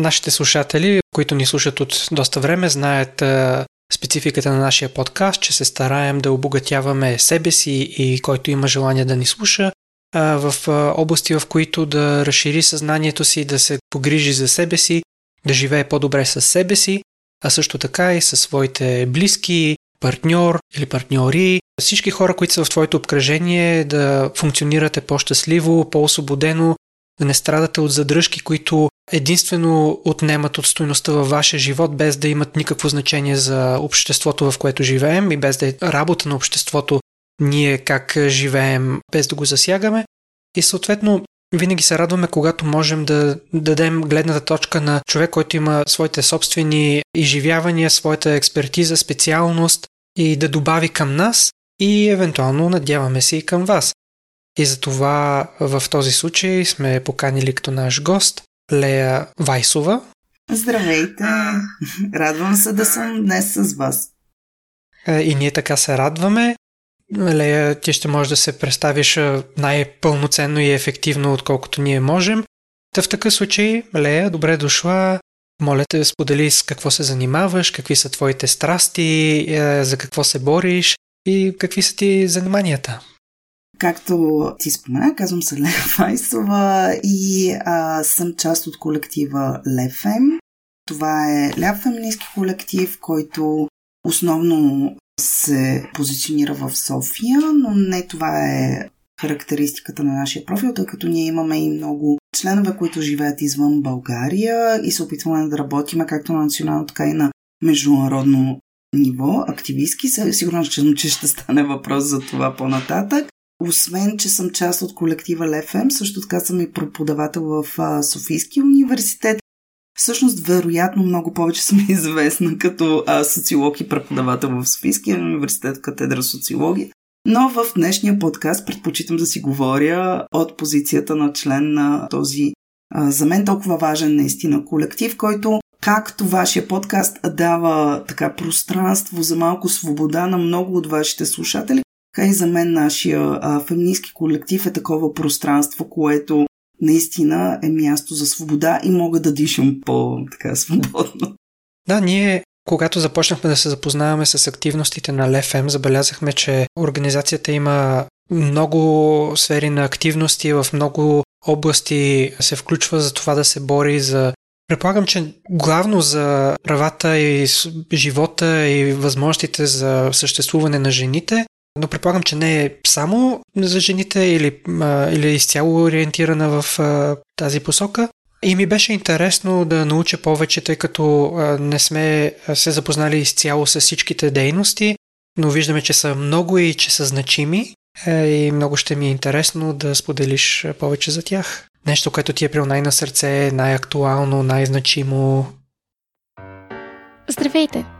Нашите слушатели, които ни слушат от доста време, знаят спецификата на нашия подкаст, че се стараем да обогатяваме себе си и който има желание да ни слуша в области, в които да разшири съзнанието си, да се погрижи за себе си, да живее по-добре с себе си, а също така и със своите близки, партньор или партньори, всички хора, които са в твоето обкръжение, да функционирате по-щастливо, по-освободено, да не страдате от задръжки, които единствено отнемат от стойността във вашия живот, без да имат никакво значение за обществото, в което живеем и без да е работа на обществото ние как живеем, без да го засягаме. И съответно, винаги се радваме, когато можем да дадем гледната точка на човек, който има своите собствени изживявания, своята експертиза, специалност и да добави към нас и евентуално надяваме се и към вас. И затова в този случай сме поканили като наш гост Лея Вайсова. Здравейте! Радвам се да съм днес с вас. Е, и ние така се радваме. Лея, ти ще можеш да се представиш най-пълноценно и ефективно, отколкото ние можем. Та в такъв случай, Лея, добре дошла. Моля те, сподели с какво се занимаваш, какви са твоите страсти, е, за какво се бориш и какви са ти заниманията. Както ти спомена, казвам се Лея Файсова и а, съм част от колектива Лефем. Това е ляв феминистки колектив, който основно се позиционира в София, но не това е характеристиката на нашия профил, тъй като ние имаме и много членове, които живеят извън България и се опитваме да работим както на национално, така и на международно ниво, активистки. Сигурно, че, че ще стане въпрос за това по-нататък. Освен, че съм част от колектива ЛФМ, също така съм и преподавател в Софийския университет. Всъщност, вероятно, много повече съм известна като а, социолог и преподавател в Софийския университет, катедра социология. Но в днешния подкаст предпочитам да си говоря от позицията на член на този а, за мен толкова важен наистина колектив, който както вашия подкаст дава така пространство за малко свобода на много от вашите слушатели, така и за мен нашия а, феминистки колектив е такова пространство, което наистина е място за свобода и мога да дишам по-така свободно. Да, ние когато започнахме да се запознаваме с активностите на ЛФМ, забелязахме, че организацията има много сфери на активности, в много области се включва за това да се бори за Предполагам, че главно за правата и живота и възможностите за съществуване на жените, но предполагам, че не е само за жените или, или е изцяло ориентирана в тази посока. И ми беше интересно да науча повече, тъй като не сме се запознали изцяло с всичките дейности, но виждаме, че са много и че са значими е, и много ще ми е интересно да споделиш повече за тях. Нещо, което ти е прил най-на сърце, най-актуално, най-значимо. Здравейте!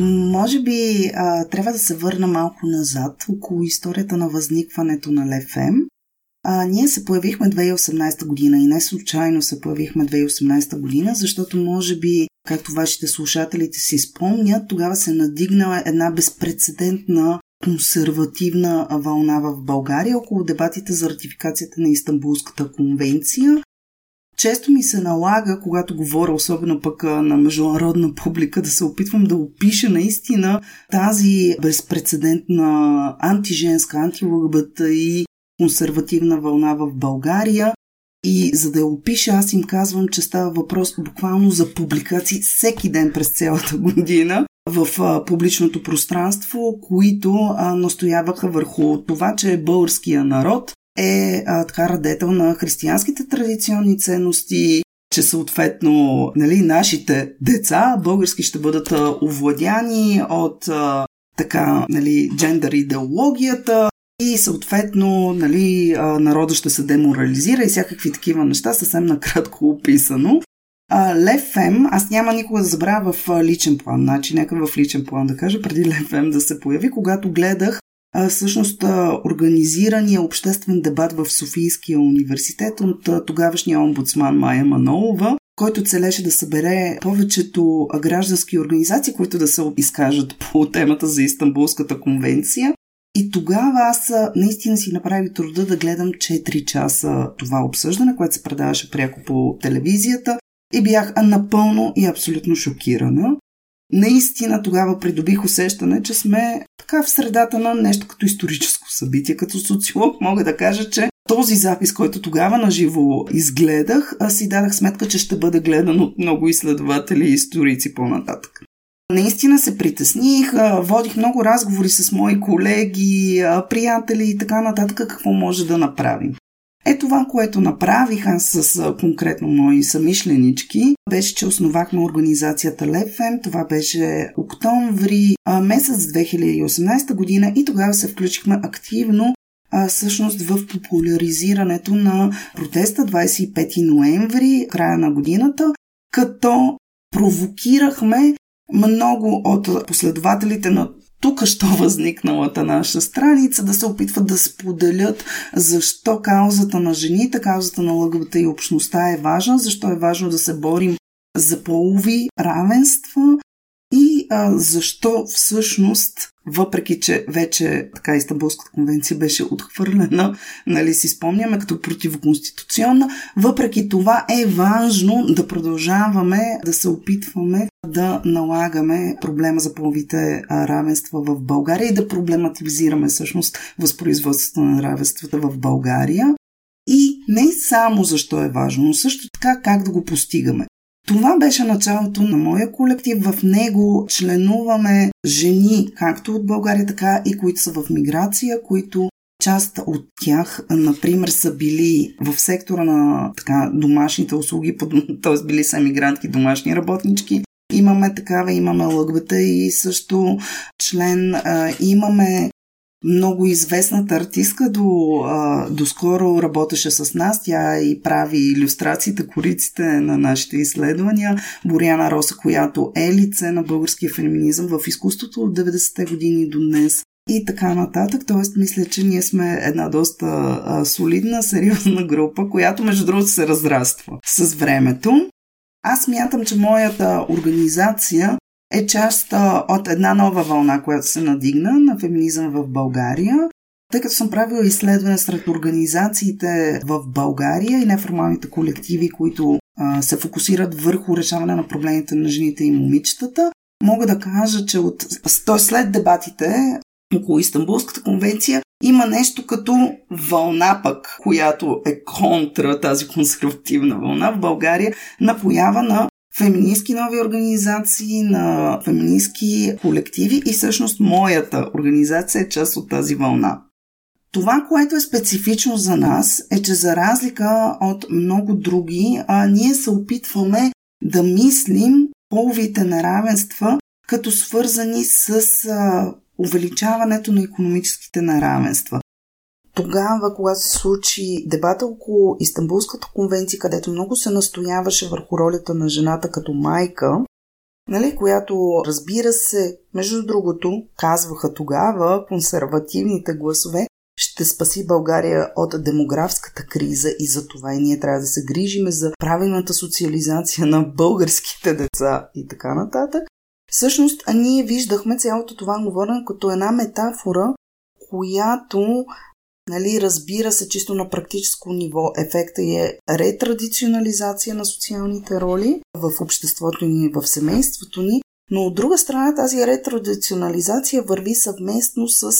Може би а, трябва да се върна малко назад около историята на възникването на ЛФМ. А, ние се появихме 2018 година и не случайно се появихме 2018 година, защото може би, както вашите слушателите си спомнят, тогава се надигнала една безпредседентна консервативна вълна в България около дебатите за ратификацията на Истанбулската конвенция. Често ми се налага, когато говоря, особено пък на международна публика, да се опитвам да опиша наистина тази безпредседентна антиженска, антилъгбата и консервативна вълна в България. И за да я опиша, аз им казвам, че става въпрос буквално за публикации всеки ден през цялата година в публичното пространство, които настояваха върху това, че българския народ е а, така радетел на християнските традиционни ценности, че съответно нали, нашите деца български ще бъдат овладяни от а, така, нали, джендър идеологията и съответно нали, народа ще се деморализира и всякакви такива неща, съвсем накратко описано. Лев аз няма никога да забравя в личен план, значи нека в личен план да кажа, преди Лев да се появи, когато гледах а, всъщност организирания обществен дебат в Софийския университет от тогавашния омбудсман Майя Манолова, който целеше да събере повечето граждански организации, които да се изкажат по темата за Истанбулската конвенция. И тогава аз наистина си направих труда да гледам 4 часа това обсъждане, което се предаваше пряко по телевизията и бях напълно и абсолютно шокирана. Наистина тогава придобих усещане, че сме така в средата на нещо като историческо събитие. Като социолог мога да кажа, че този запис, който тогава наживо изгледах, аз си дадах сметка, че ще бъде гледан от много изследователи и историци по-нататък. Наистина се притесних, водих много разговори с мои колеги, приятели и така нататък, какво може да направим. Е това, което направих аз с конкретно мои самишленички, беше, че основахме организацията Лефем. Това беше октомври месец 2018 година и тогава се включихме активно а, всъщност в популяризирането на протеста 25 ноември, края на годината, като провокирахме много от последователите на тук що възникналата наша страница да се опитват да споделят защо каузата на жените, каузата на лъгвата и общността е важна, защо е важно да се борим за полови равенства и а, защо всъщност въпреки че вече така Истанбулската конвенция беше отхвърлена, нали си спомняме, като противоконституционна, въпреки това е важно да продължаваме да се опитваме да налагаме проблема за половите равенства в България и да проблематизираме всъщност възпроизводството на равенствата в България. И не само защо е важно, но също така как да го постигаме. Това беше началото на моя колектив. В него членуваме жени, както от България, така и които са в миграция, които част от тях, например, са били в сектора на така, домашните услуги, т.е. били са емигрантки, домашни работнички. Имаме такава, имаме лъгбата и също член. А, имаме много известната артистка до, а, доскоро работеше с нас. Тя и прави иллюстрациите, кориците на нашите изследвания. Боряна Роса, която е лице на българския феминизъм в изкуството от 90-те години до днес и така нататък. Тоест, мисля, че ние сме една доста а, солидна, сериозна група, която, между другото, се разраства с времето. Аз мятам, че моята организация е част от една нова вълна, която се надигна на феминизъм в България. Тъй като съм правила изследване сред организациите в България и неформалните колективи, които а, се фокусират върху решаване на проблемите на жените и момичетата, мога да кажа, че от, след дебатите около Истанбулската конвенция има нещо като вълна пък, която е контра тази консервативна вълна в България на поява на феминистки нови организации, на феминистки колективи и всъщност моята организация е част от тази вълна. Това, което е специфично за нас, е, че за разлика от много други, а, ние се опитваме да мислим половите неравенства като свързани с а, увеличаването на економическите неравенства тогава, когато се случи дебата около Истанбулската конвенция, където много се настояваше върху ролята на жената като майка, нали, която, разбира се, между другото, казваха тогава консервативните гласове, ще спаси България от демографската криза и за това и ние трябва да се грижиме за правилната социализация на българските деца и така нататък. Всъщност, ние виждахме цялото това говорене като една метафора, която Нали, разбира се, чисто на практическо ниво ефекта е ретрадиционализация на социалните роли в обществото ни, в семейството ни, но от друга страна тази ретрадиционализация върви съвместно с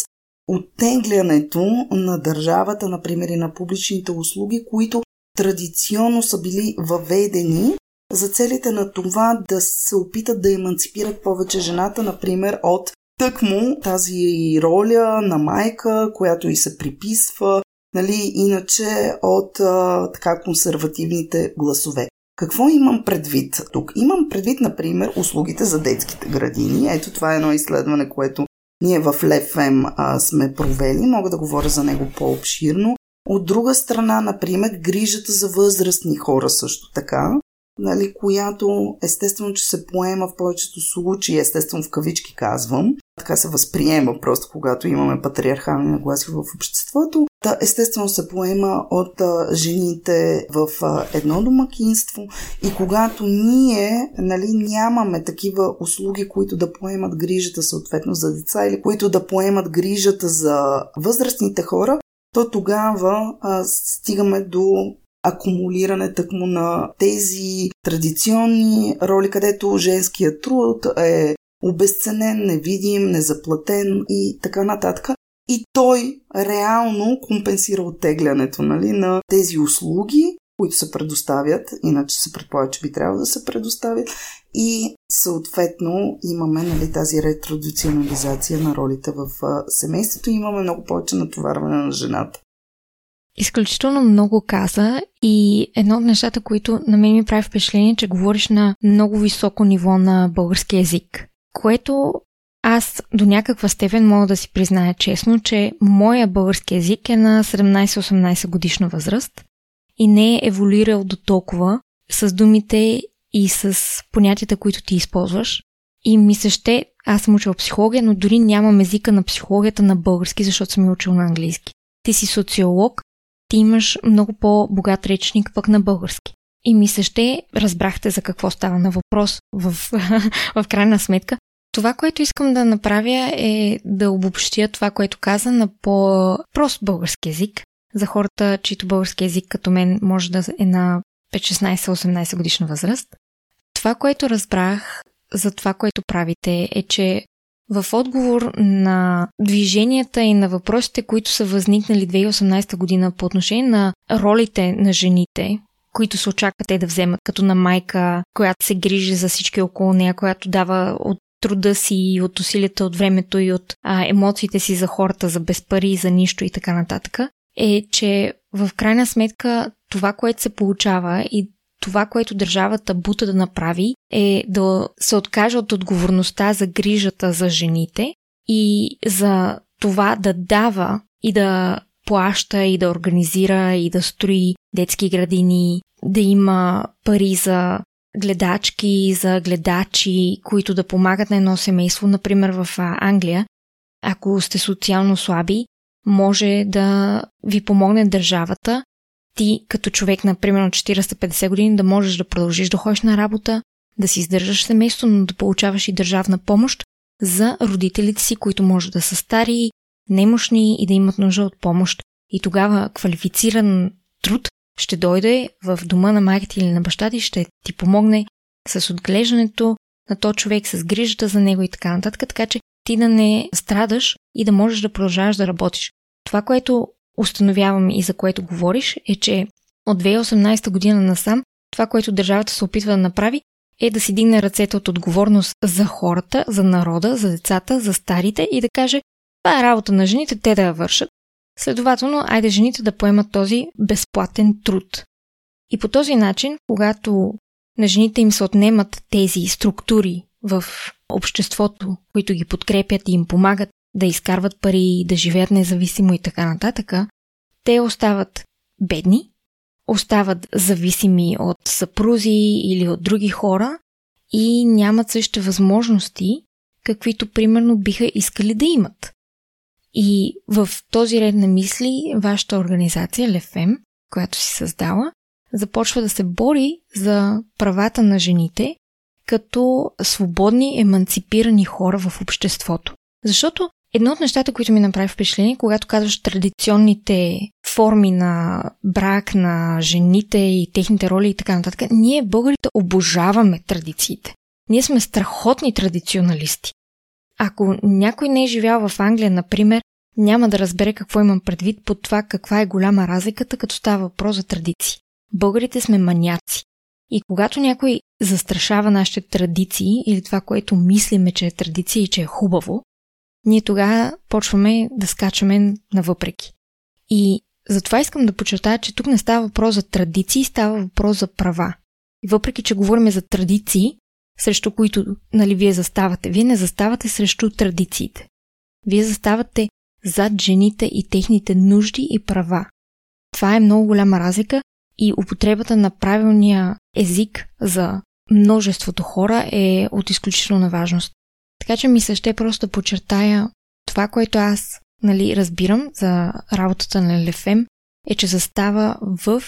оттеглянето на държавата, например и на публичните услуги, които традиционно са били въведени за целите на това да се опитат да еманципират повече жената, например, от тъкмо тази роля на майка, която и се приписва, нали, иначе от а, така консервативните гласове. Какво имам предвид тук? Имам предвид, например, услугите за детските градини. Ето това е едно изследване, което ние в ЛФМ а, сме провели. Мога да говоря за него по-обширно. От друга страна, например, грижата за възрастни хора също така. Нали, която естествено, че се поема в повечето случаи, естествено в кавички казвам, така се възприема просто, когато имаме патриархални нагласи в обществото. Та, естествено се поема от а, жените в а, едно домакинство и когато ние нали, нямаме такива услуги, които да поемат грижата съответно за деца или които да поемат грижата за възрастните хора, то тогава а, стигаме до акумулиране тъкмо на тези традиционни роли, където женският труд е обесценен, невидим, незаплатен и така нататък. И той реално компенсира оттеглянето нали, на тези услуги, които се предоставят, иначе се предполага, че би трябвало да се предоставят. И съответно имаме нали, тази ретрадиционализация на ролите в семейството и имаме много повече натоварване на жената. Изключително много каза и едно от нещата, които на мен ми прави впечатление, че говориш на много високо ниво на български язик, което аз до някаква степен мога да си призная честно, че моя български язик е на 17-18 годишна възраст и не е еволюирал до толкова с думите и с понятията, които ти използваш. И ми се ще, аз съм учила психология, но дори нямам езика на психологията на български, защото съм учил на английски. Ти си социолог ти имаш много по-богат речник пък на български. И ми се ще, разбрахте за какво става на въпрос в, в крайна сметка. Това, което искам да направя е да обобщя това, което каза на по-прост български язик. За хората, чието български язик като мен може да е на 5-16-18 годишна възраст. Това, което разбрах за това, което правите е, че в отговор на движенията и на въпросите, които са възникнали 2018 година по отношение на ролите на жените, които се очаква те да вземат, като на майка, която се грижи за всички около нея, която дава от труда си, от усилията, от времето и от а, емоциите си за хората, за без пари, за нищо и така нататък, е, че в крайна сметка това, което се получава и това, което държавата бута да направи, е да се откаже от отговорността за грижата за жените и за това да дава и да плаща и да организира и да строи детски градини, да има пари за гледачки, за гледачи, които да помагат на едно семейство. Например, в Англия, ако сте социално слаби, може да ви помогне държавата ти като човек, например, от 40-50 години, да можеш да продължиш да ходиш на работа, да си издържаш семейство, но да получаваш и държавна помощ за родителите си, които може да са стари, немощни и да имат нужда от помощ. И тогава квалифициран труд ще дойде в дома на майката или на баща ти, ще ти помогне с отглеждането на то човек, с грижата за него и така нататък, така че ти да не страдаш и да можеш да продължаваш да работиш. Това, което установявам и за което говориш, е, че от 2018 година насам това, което държавата се опитва да направи, е да си дигне ръцете от отговорност за хората, за народа, за децата, за старите и да каже това е работа на жените, те да я вършат. Следователно, айде жените да поемат този безплатен труд. И по този начин, когато на жените им се отнемат тези структури в обществото, които ги подкрепят и им помагат да изкарват пари, да живеят независимо и така нататък, те остават бедни, остават зависими от съпрузи или от други хора и нямат същите възможности, каквито примерно биха искали да имат. И в този ред на мисли, вашата организация Лефем, която си създала, започва да се бори за правата на жените като свободни, еманципирани хора в обществото. Защото Едно от нещата, които ми направи впечатление, когато казваш традиционните форми на брак на жените и техните роли и така нататък, ние българите обожаваме традициите. Ние сме страхотни традиционалисти. Ако някой не е живял в Англия, например, няма да разбере какво имам предвид под това каква е голяма разликата, като става въпрос за традиции. Българите сме маняци. И когато някой застрашава нашите традиции или това, което мислиме, че е традиция и че е хубаво, ние тогава почваме да скачаме навъпреки. И затова искам да подчертая, че тук не става въпрос за традиции, става въпрос за права. И въпреки, че говорим за традиции, срещу които нали, вие заставате, вие не заставате срещу традициите. Вие заставате зад жените и техните нужди и права. Това е много голяма разлика и употребата на правилния език за множеството хора е от изключителна важност. Така че ми се ще просто да подчертая това, което аз нали, разбирам за работата на ЛФМ, е, че застава в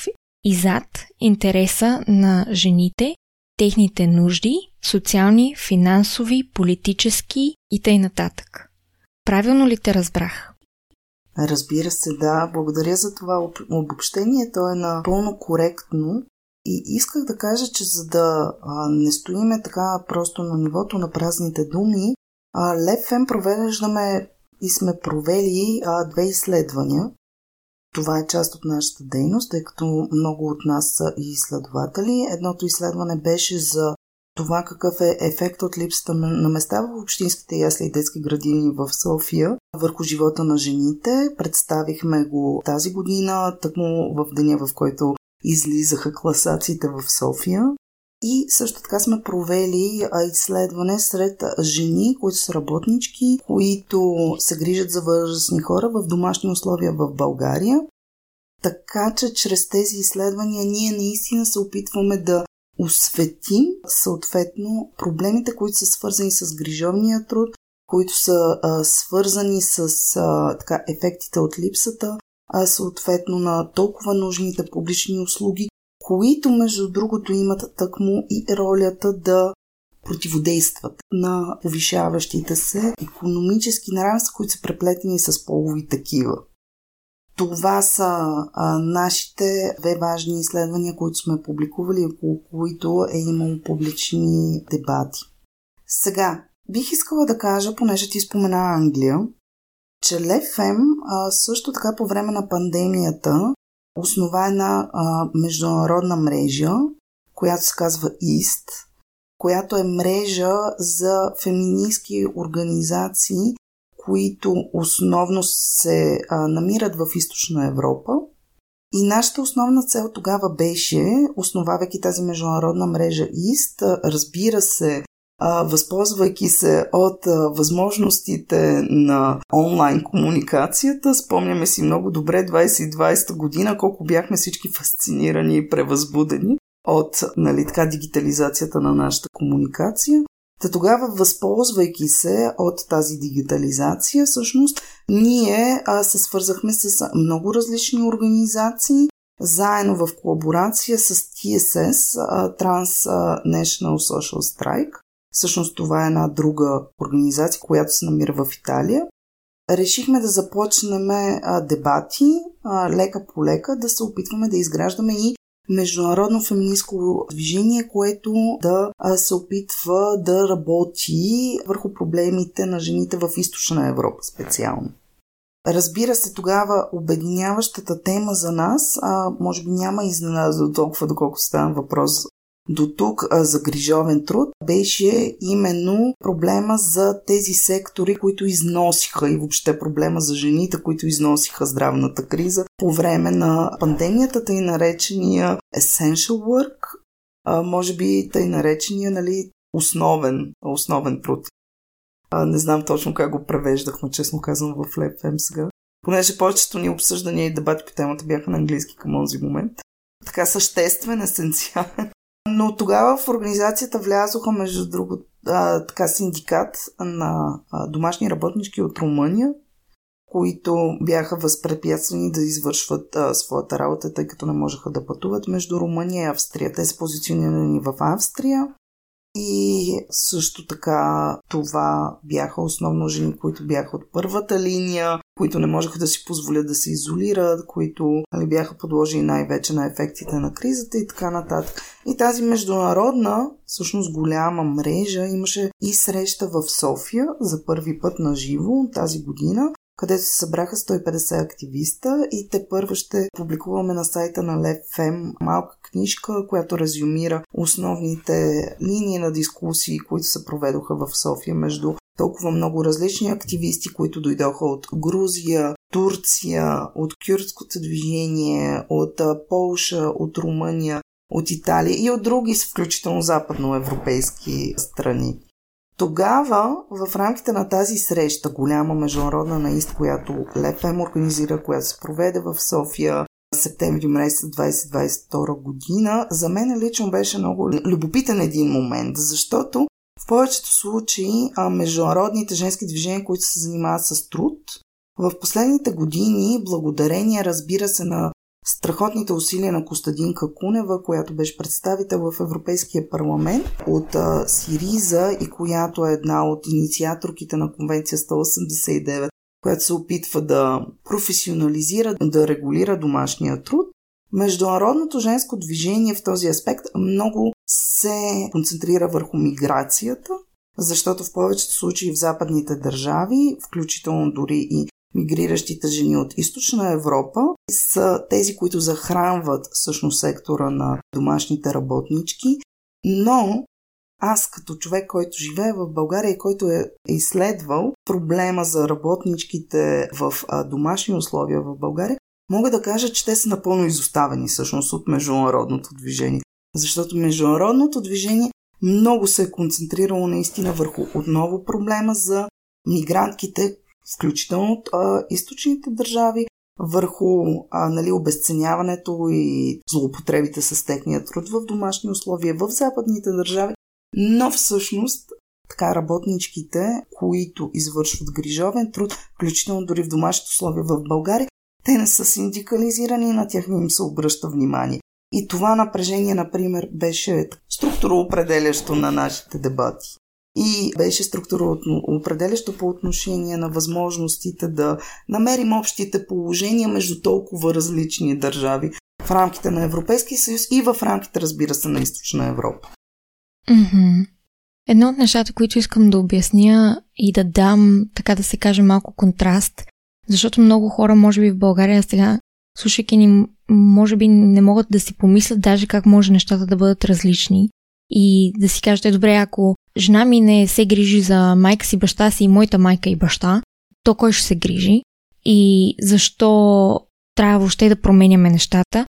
и зад интереса на жените, техните нужди, социални, финансови, политически и нататък. Правилно ли те разбрах? Разбира се, да. Благодаря за това обобщение. То е напълно коректно. И исках да кажа, че за да а, не стоиме така просто на нивото на празните думи, а, провеждаме и сме провели а, две изследвания. Това е част от нашата дейност, тъй като много от нас са и изследователи. Едното изследване беше за това какъв е ефект от липсата на места в общинските ясли и детски градини в София върху живота на жените. Представихме го тази година, тъкмо в деня, в който излизаха класациите в София. И също така сме провели изследване сред жени, които са работнички, които се грижат за възрастни хора в домашни условия в България. Така че чрез тези изследвания ние наистина се опитваме да осветим съответно проблемите, които са свързани с грижовния труд, които са а, свързани с а, така, ефектите от липсата, а съответно на толкова нужните публични услуги, които между другото имат тъкмо и ролята да противодействат на повишаващите се економически неравенства, които са преплетени с полови такива. Това са а, нашите две важни изследвания, които сме публикували, около които е имало публични дебати. Сега, бих искала да кажа, понеже ти спомена Англия, че а, също така по време на пандемията основа една а, международна мрежа, която се казва EAST, която е мрежа за феминистки организации, които основно се а, намират в източна Европа. И нашата основна цел тогава беше, основавайки тази международна мрежа ИСТ, разбира се, възползвайки се от възможностите на онлайн комуникацията. Спомняме си много добре 2020 година, колко бяхме всички фасцинирани и превъзбудени от нали, така, дигитализацията на нашата комуникация. Та тогава, възползвайки се от тази дигитализация, всъщност ние а, се свързахме с много различни организации, заедно в колаборация с TSS, Transnational Social Strike. Всъщност това е една друга организация, която се намира в Италия. Решихме да започнем дебати лека по лека, да се опитваме да изграждаме и международно феминистко движение, което да се опитва да работи върху проблемите на жените в източна Европа специално. Разбира се, тогава обединяващата тема за нас, а, може би няма изненада до толкова, доколко става въпрос до тук за грижовен труд беше именно проблема за тези сектори, които износиха и въобще проблема за жените, които износиха здравната криза по време на пандемията, тъй наречения essential work, може би тъй наречения нали, основен, основен труд. Не знам точно как го превеждахме, честно казвам, в LabFM сега. Понеже повечето ни обсъждания и дебати по темата бяха на английски към този момент. Така съществен, есенциален. Но тогава в организацията влязоха, между другото, така синдикат на а, домашни работнички от Румъния, които бяха възпрепятствани да извършват а, своята работа, тъй като не можеха да пътуват между Румъния и Австрия. Те са позиционирани в Австрия и също така това бяха основно жени, които бяха от първата линия, които не можеха да си позволят да се изолират, които нали, бяха подложени най-вече на ефектите на кризата и така нататък. И тази международна, всъщност голяма мрежа, имаше и среща в София за първи път на живо тази година, където се събраха 150 активиста и те първо ще публикуваме на сайта на LevFem малка книжка, която резюмира основните линии на дискусии, които се проведоха в София между толкова много различни активисти, които дойдоха от Грузия, Турция, от кюрдското движение, от Полша, от Румъния, от Италия и от други, включително западноевропейски страни. Тогава, в рамките на тази среща, голяма международна наист, която Лефем организира, която се проведе в София, септември месец 2022 година, за мен лично беше много любопитен един момент, защото в повечето случаи международните женски движения, които се занимават с труд, в последните години, благодарение, разбира се, на страхотните усилия на Костадинка Кунева, която беше представител в Европейския парламент от а, Сириза и която е една от инициаторките на Конвенция 189, която се опитва да професионализира, да регулира домашния труд. Международното женско движение в този аспект много се концентрира върху миграцията, защото в повечето случаи в западните държави, включително дори и мигриращите жени от източна Европа, са тези, които захранват всъщност сектора на домашните работнички, но аз като човек, който живее в България и който е изследвал проблема за работничките в домашни условия в България, мога да кажа, че те са напълно изоставени всъщност от международното движение. Защото международното движение много се е концентрирало наистина върху отново проблема за мигрантките, включително от а, източните държави, върху а, нали, обесценяването и злоупотребите с техния труд в домашни условия в западните държави, но всъщност така работничките, които извършват грижовен труд, включително дори в домашните условия в България, те не са синдикализирани и на тях не им се обръща внимание. И това напрежение, например, беше структуроопределящо на нашите дебати. И беше структуроопределящо по отношение на възможностите да намерим общите положения между толкова различни държави в рамките на Европейския съюз и в рамките, разбира се, на Източна Европа. Mm-hmm. Едно от нещата, които искам да обясня и да дам, така да се каже, малко контраст, защото много хора, може би в България сега, слушайки ни, може би не могат да си помислят даже как може нещата да бъдат различни и да си кажете, добре, ако жена ми не се грижи за майка си, баща си и моята майка и баща, то кой ще се грижи? И защо трябва въобще да променяме нещата?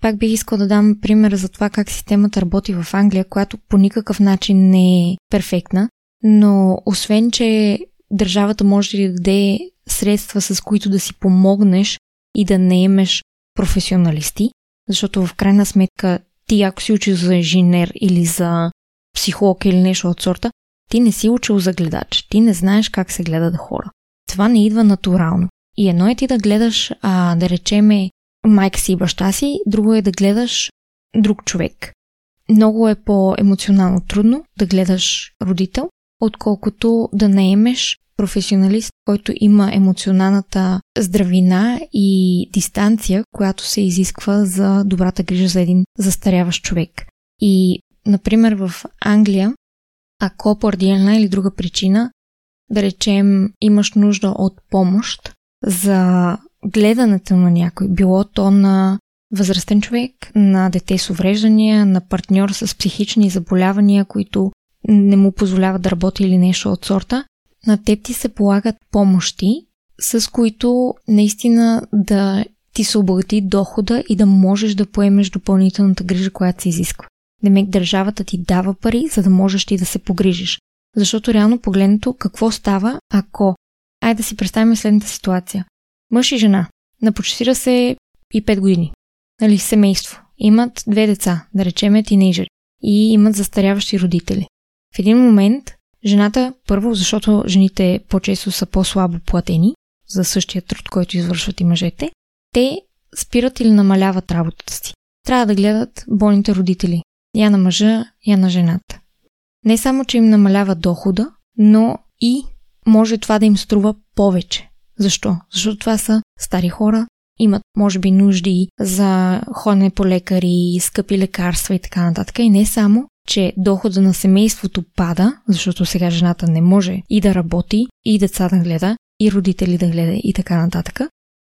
Пак бих искал да дам пример за това как системата работи в Англия, която по никакъв начин не е перфектна, но освен, че държавата може да даде средства, с които да си помогнеш и да наемеш професионалисти, защото в крайна сметка ти ако си учил за инженер или за психолог или нещо от сорта, ти не си учил за гледач, ти не знаеш как се гледат хора. Това не идва натурално. И едно е ти да гледаш, а, да речеме, майка си и баща си, друго е да гледаш друг човек. Много е по-емоционално трудно да гледаш родител, отколкото да наемеш професионалист, който има емоционалната здравина и дистанция, която се изисква за добрата грижа за един застаряващ човек. И, например, в Англия, ако поради една или друга причина, да речем, имаш нужда от помощ за гледането на някой, било то на възрастен човек, на дете с увреждания, на партньор с психични заболявания, които не му позволяват да работи или нещо от сорта, на теб ти се полагат помощи, с които наистина да ти се обогати дохода и да можеш да поемеш допълнителната грижа, която се изисква. Демек държавата ти дава пари, за да можеш ти да се погрижиш. Защото реално погледнато какво става, ако... Айде да си представим следната ситуация. Мъж и жена. На почти се и 5 години. Нали, семейство. Имат две деца, да речеме тинейджери. И имат застаряващи родители. В един момент Жената, първо, защото жените по-често са по-слабо платени за същия труд, който извършват и мъжете, те спират или намаляват работата си. Трябва да гледат болните родители. Я на мъжа, я на жената. Не само, че им намалява дохода, но и може това да им струва повече. Защо? Защото това са стари хора, имат, може би, нужди за ходене по лекари, скъпи лекарства и така нататък. И не само, че дохода на семейството пада, защото сега жената не може и да работи, и деца да гледа, и родители да гледа и така нататък,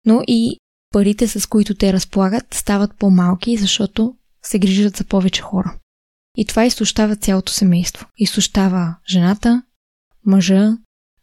но и парите, с които те разполагат, стават по-малки, защото се грижат за повече хора. И това изтощава цялото семейство. Изтощава жената, мъжа,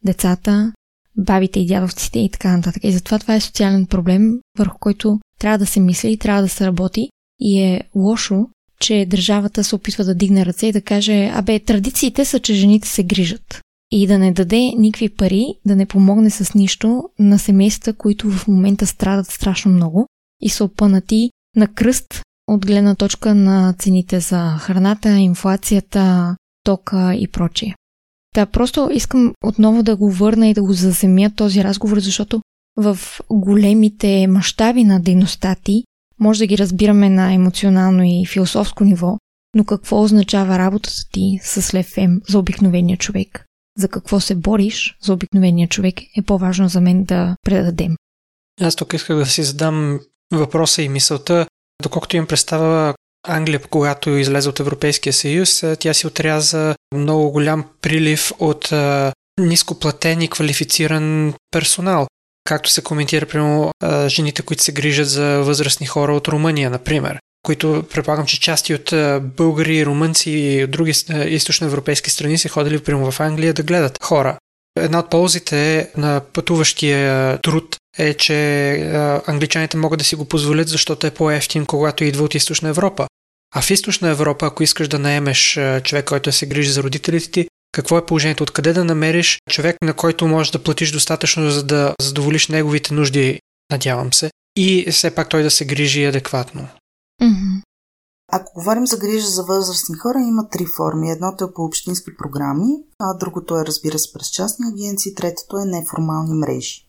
децата, бабите и дядовците и така нататък. И затова това е социален проблем, върху който трябва да се мисли и трябва да се работи. И е лошо, че държавата се опитва да дигне ръце и да каже, абе, традициите са, че жените се грижат. И да не даде никакви пари, да не помогне с нищо на семейства, които в момента страдат страшно много. и са опънати на кръст от гледна точка на цените за храната, инфлацията, тока и прочие. Та просто искам отново да го върна и да го заземя този разговор, защото в големите мащаби на дейността ти може да ги разбираме на емоционално и философско ниво, но какво означава работата ти с Лефем за обикновения човек? За какво се бориш за обикновения човек е по-важно за мен да предадем. Аз тук исках да си задам въпроса и мисълта. Доколкото имам представа, Англия, когато излезе от Европейския съюз, тя си отряза много голям прилив от нископлатен и квалифициран персонал. Както се коментира, примерно, жените, които се грижат за възрастни хора от Румъния, например които предполагам, че части от българи, румънци и от други източноевропейски страни се ходили прямо в Англия да гледат хора. Една от ползите на пътуващия труд е, че англичаните могат да си го позволят, защото е по-ефтин, когато идва от източна Европа. А в източна Европа, ако искаш да наемеш човек, който се грижи за родителите ти, какво е положението? Откъде да намериш човек, на който можеш да платиш достатъчно, за да задоволиш неговите нужди, надявам се, и все пак той да се грижи адекватно? Mm-hmm. Ако говорим за грижа за възрастни хора, има три форми. Едното е по общински програми, а другото е, разбира се, през частни агенции, третото е неформални мрежи.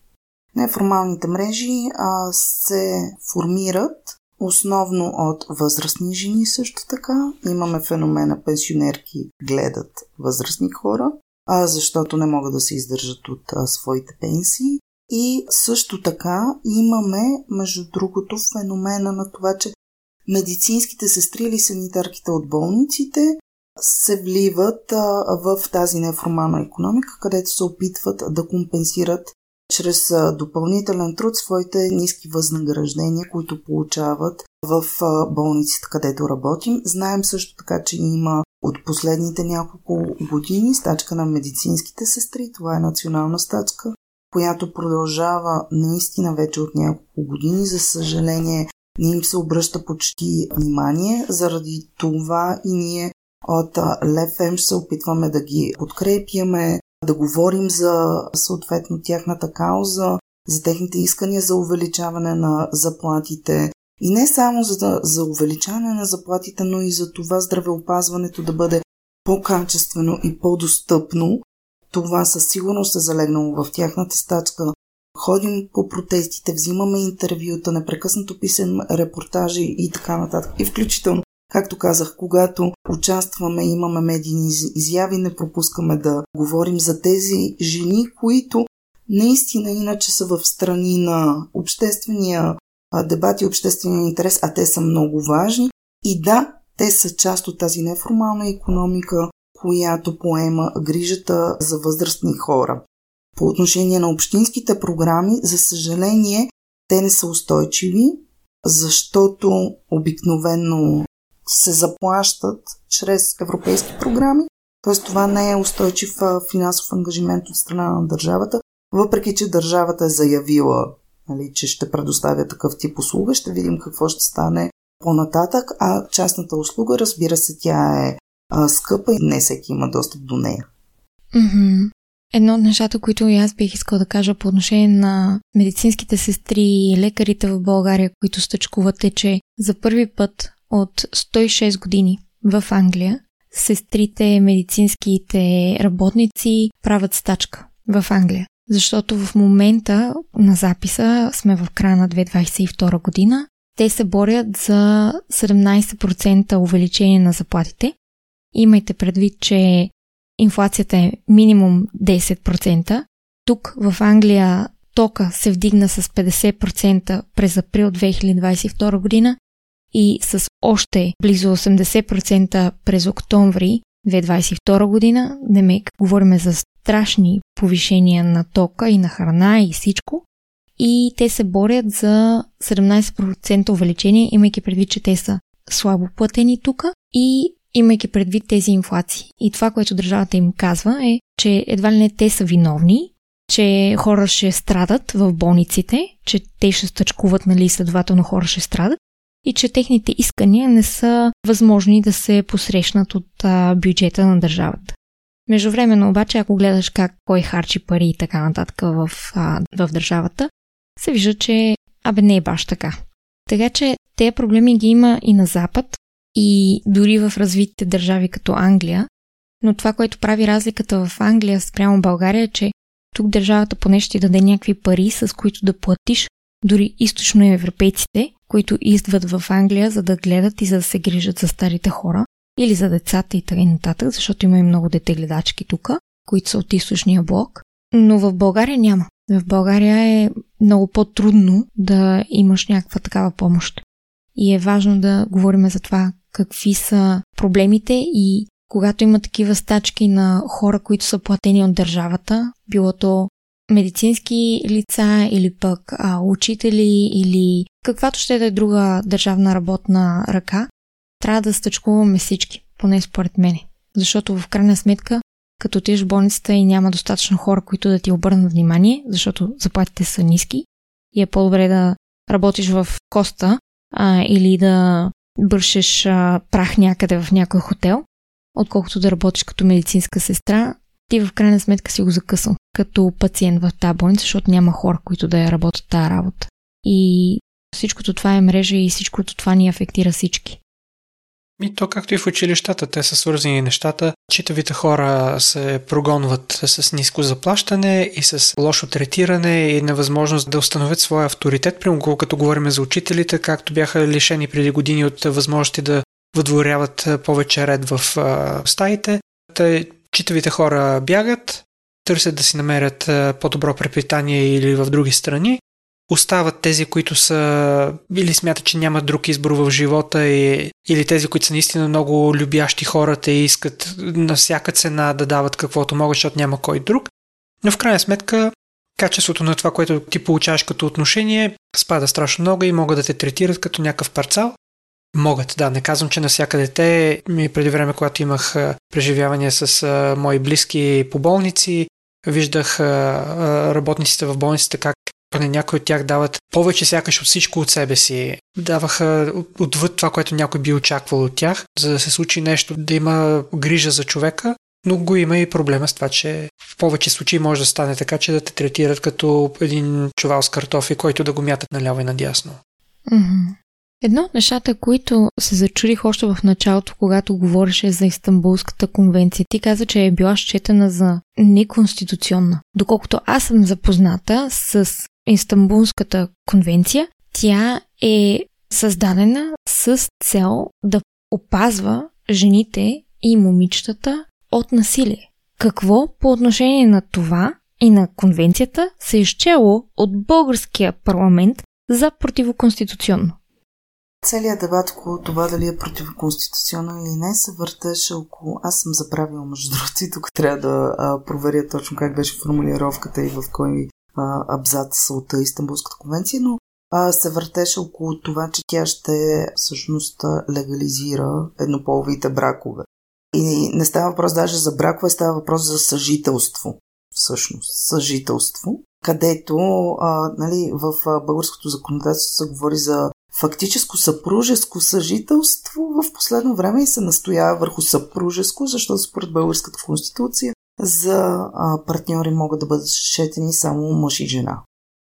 Неформалните мрежи а, се формират основно от възрастни жени също така. Имаме феномена пенсионерки гледат възрастни хора, а, защото не могат да се издържат от а, своите пенсии. И също така имаме, между другото, феномена на това, че медицинските сестри или санитарките от болниците се вливат а, в тази неформална економика, където се опитват да компенсират чрез допълнителен труд своите ниски възнаграждения, които получават в болниците, където работим. Знаем също така, че има от последните няколко години стачка на медицинските сестри. Това е национална стачка, която продължава наистина вече от няколко години. За съжаление, не им се обръща почти внимание. Заради това и ние от LFM ще се опитваме да ги подкрепяме, да говорим за съответно тяхната кауза, за техните искания за увеличаване на заплатите. И не само за, за увеличаване на заплатите, но и за това здравеопазването да бъде по-качествено и по-достъпно. Това със сигурност е залегнало в тяхната стачка ходим по протестите, взимаме интервюта, непрекъснато писем репортажи и така нататък. И включително, както казах, когато участваме, имаме медийни изяви, не пропускаме да говорим за тези жени, които наистина иначе са в страни на обществения дебат и обществения интерес, а те са много важни. И да, те са част от тази неформална економика, която поема грижата за възрастни хора. По отношение на общинските програми, за съжаление, те не са устойчиви, защото обикновено се заплащат чрез европейски програми, т.е. това не е устойчив финансов ангажимент от страна на държавата, въпреки че държавата е заявила, нали, че ще предоставя такъв тип услуга, ще видим какво ще стане по-нататък, а частната услуга, разбира се, тя е а, скъпа и не всеки има достъп до нея. Mm-hmm. Едно от нещата, които и аз бих искал да кажа по отношение на медицинските сестри и лекарите в България, които стъчкуват е, че за първи път от 106 години в Англия сестрите, медицинските работници правят стачка в Англия. Защото в момента на записа сме в края на 2022 година. Те се борят за 17% увеличение на заплатите. Имайте предвид, че инфлацията е минимум 10%. Тук в Англия тока се вдигна с 50% през април 2022 година и с още близо 80% през октомври 2022 година. Демек, говорим за страшни повишения на тока и на храна и всичко. И те се борят за 17% увеличение, имайки предвид, че те са слабо платени тук и имайки предвид тези инфлации. И това, което държавата им казва е, че едва ли не те са виновни, че хора ще страдат в болниците, че те ще стъчкуват, нали, следователно хора ще страдат и че техните искания не са възможни да се посрещнат от а, бюджета на държавата. Междувременно обаче, ако гледаш как кой харчи пари и така нататък в, а, в държавата, се вижда, че абе не е баш така. Така че тези проблеми ги има и на Запад, и дори в развитите държави като Англия. Но това, което прави разликата в Англия спрямо България е, че тук държавата поне ще даде някакви пари, с които да платиш дори източноевропейците, които идват в Англия, за да гледат и за да се грижат за старите хора или за децата и т.н. защото има и много детегледачки тук, които са от източния блок. Но в България няма. В България е много по-трудно да имаш някаква такава помощ. И е важно да говорим за това какви са проблемите и когато има такива стачки на хора, които са платени от държавата, било то медицински лица или пък а, учители или каквато ще да е друга държавна работна ръка, трябва да стъчкуваме всички, поне според мене. Защото в крайна сметка, като отидеш в болницата и няма достатъчно хора, които да ти обърнат внимание, защото заплатите са ниски и е по-добре да работиш в Коста а, или да бършеш а, прах някъде в някой хотел, отколкото да работиш като медицинска сестра, ти в крайна сметка си го закъсал като пациент в тази болница, защото няма хора, които да я работят тази работа. И всичкото това е мрежа и всичкото това ни афектира всички. И то както и в училищата, те са свързани нещата. Читавите хора се прогонват с ниско заплащане и с лошо третиране и невъзможност да установят своя авторитет. Примерно, като говорим за учителите, както бяха лишени преди години от възможности да въдворяват повече ред в стаите. Те, читавите хора бягат, търсят да си намерят по-добро препитание или в други страни остават тези, които са или смятат, че нямат друг избор в живота и, или тези, които са наистина много любящи хората и искат на всяка цена да дават каквото могат, защото няма кой друг. Но в крайна сметка качеството на това, което ти получаваш като отношение, спада страшно много и могат да те третират като някакъв парцал. Могат, да. Не казвам, че навсякъде те. Ми преди време, когато имах преживявания с мои близки по болници, виждах работниците в болниците как поне някои от тях дават повече сякаш от всичко от себе си. Даваха отвъд това, което някой би очаквал от тях, за да се случи нещо, да има грижа за човека, но го има и проблема с това, че в повече случаи може да стане така, че да те третират като един чувал с картофи, който да го мятат наляво и надясно. Mm-hmm. Едно от нещата, които се зачудих още в началото, когато говореше за Истанбулската конвенция, ти каза, че е била счетена за неконституционна. Доколкото аз съм запозната с Истанбулската конвенция, тя е създадена с цел да опазва жените и момичетата от насилие. Какво по отношение на това и на конвенцията се е изчело от българския парламент за противоконституционно? Целият дебат около това дали е противоконституционно или не се въртеше около... Аз съм забравила, между другото, и тук трябва да а, проверя точно как беше формулировката и в кой а, абзац от Истанбулската конвенция, но а, се въртеше около това, че тя ще всъщност легализира еднополовите бракове. И не става въпрос даже за бракове, става въпрос за съжителство. Всъщност, съжителство, където а, нали, в българското законодателство се говори за фактическо съпружеско съжителство в последно време и се настоява върху съпружеско, защото според българската конституция за партньори могат да бъдат счетени само мъж и жена.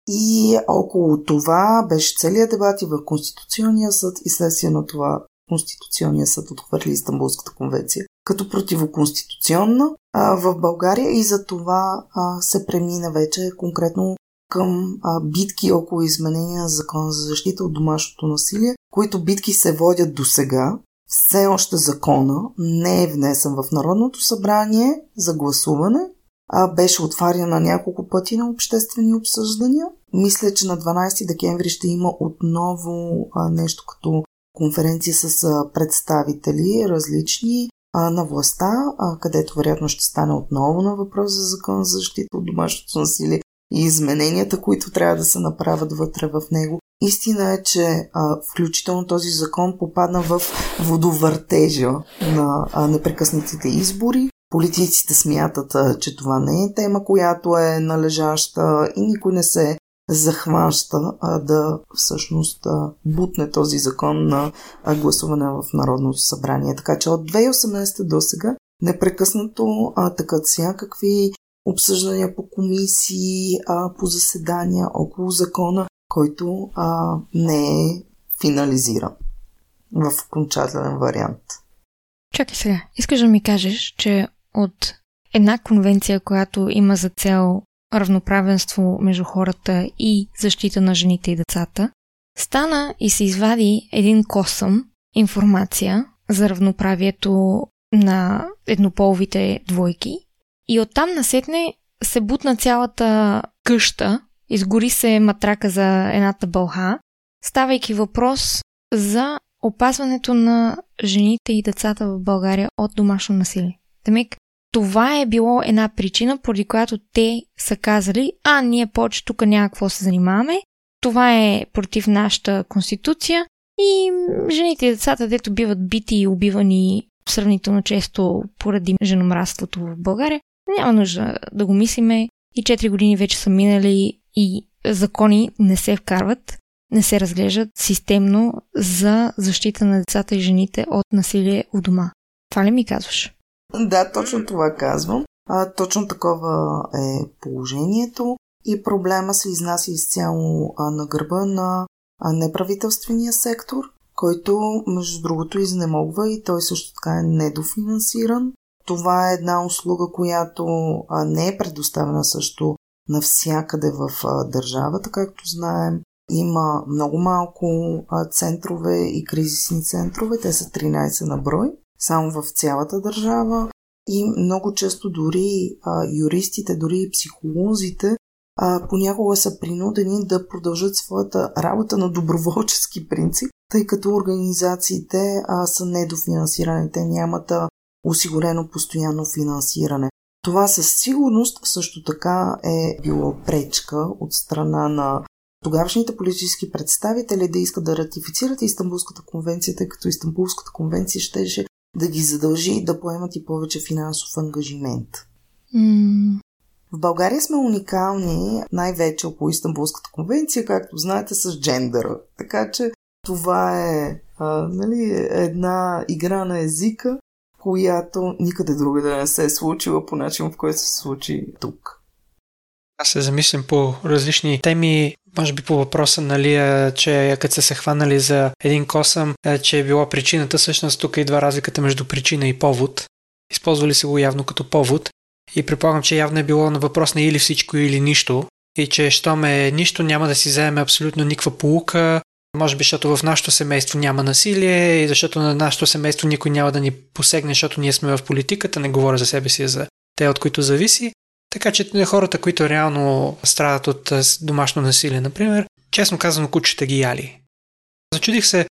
И около това беше целият дебат и в Конституционния съд и следствие на това Конституционния съд отхвърли Истанбулската конвенция като противоконституционна в България и за това се премина вече конкретно към а, битки около изменения на закона за защита от домашното насилие, които битки се водят до сега все още закона не е внесен в Народното събрание за гласуване, а беше отварян на няколко пъти на обществени обсъждания. Мисля, че на 12 декември ще има отново а, нещо като конференция с а, представители различни а, на властта, а, където вероятно ще стане отново на въпрос за закон за защита от домашното насилие и измененията, които трябва да се направят вътре в него. Истина е, че а, включително този закон попадна в водовъртежа на а, непрекъснатите избори. Политиците смятат, а, че това не е тема, която е належаща и никой не се захваща а, да всъщност а, бутне този закон на а, гласуване в Народното събрание. Така че от 2018 до сега непрекъснато а, такът всякакви обсъждания по комисии, а, по заседания около закона който а, не е финализиран в окончателен вариант. Чакай сега, искаш да ми кажеш, че от една конвенция, която има за цел равноправенство между хората и защита на жените и децата, стана и се извади един косъм информация за равноправието на еднополовите двойки и оттам насетне се бутна цялата къща, изгори се матрака за едната бълха, ставайки въпрос за опазването на жените и децата в България от домашно насилие. Демек, това е било една причина, поради която те са казали, а, ние повече тук няма какво се занимаваме, това е против нашата конституция и жените и децата, дето биват бити и убивани сравнително често поради женомраството в България, няма нужда да го мислиме. И 4 години вече са минали и закони не се вкарват, не се разглеждат системно за защита на децата и жените от насилие у дома. Това ли ми казваш? Да, точно това казвам. А, точно такова е положението и проблема се изнася изцяло а, на гърба на а, неправителствения сектор, който, между другото, изнемогва и той също така е недофинансиран. Това е една услуга, която не е предоставена също навсякъде в държавата, както знаем. Има много малко центрове и кризисни центрове, те са 13 на брой, само в цялата държава. И много често дори юристите, дори и психолозите понякога са принудени да продължат своята работа на доброволчески принцип, тъй като организациите са недофинансирани. Те нямат осигурено постоянно финансиране. Това със сигурност също така е било пречка от страна на тогавашните политически представители да искат да ратифицират Истанбулската конвенция, тъй като Истанбулската конвенция щеше да ги задължи да поемат и повече финансов ангажимент. Mm. В България сме уникални най-вече около Истанбулската конвенция, както знаете, с джендъра. Така че това е а, нали, една игра на езика, която никъде друга да не се е случила по начин, в който се случи тук. Аз се замислям по различни теми, може би по въпроса, нали, че като са се хванали за един косъм, че е била причината, всъщност тук идва разликата между причина и повод. Използвали се го явно като повод и предполагам, че явно е било на въпрос на или всичко или нищо и че щом е нищо, няма да си вземе абсолютно никаква полука, може би, защото в нашето семейство няма насилие и защото на нашето семейство никой няма да ни посегне, защото ние сме в политиката, не говоря за себе си, за те, от които зависи. Така че хората, които реално страдат от домашно насилие, например, честно казано, кучета ги яли. Зачудих се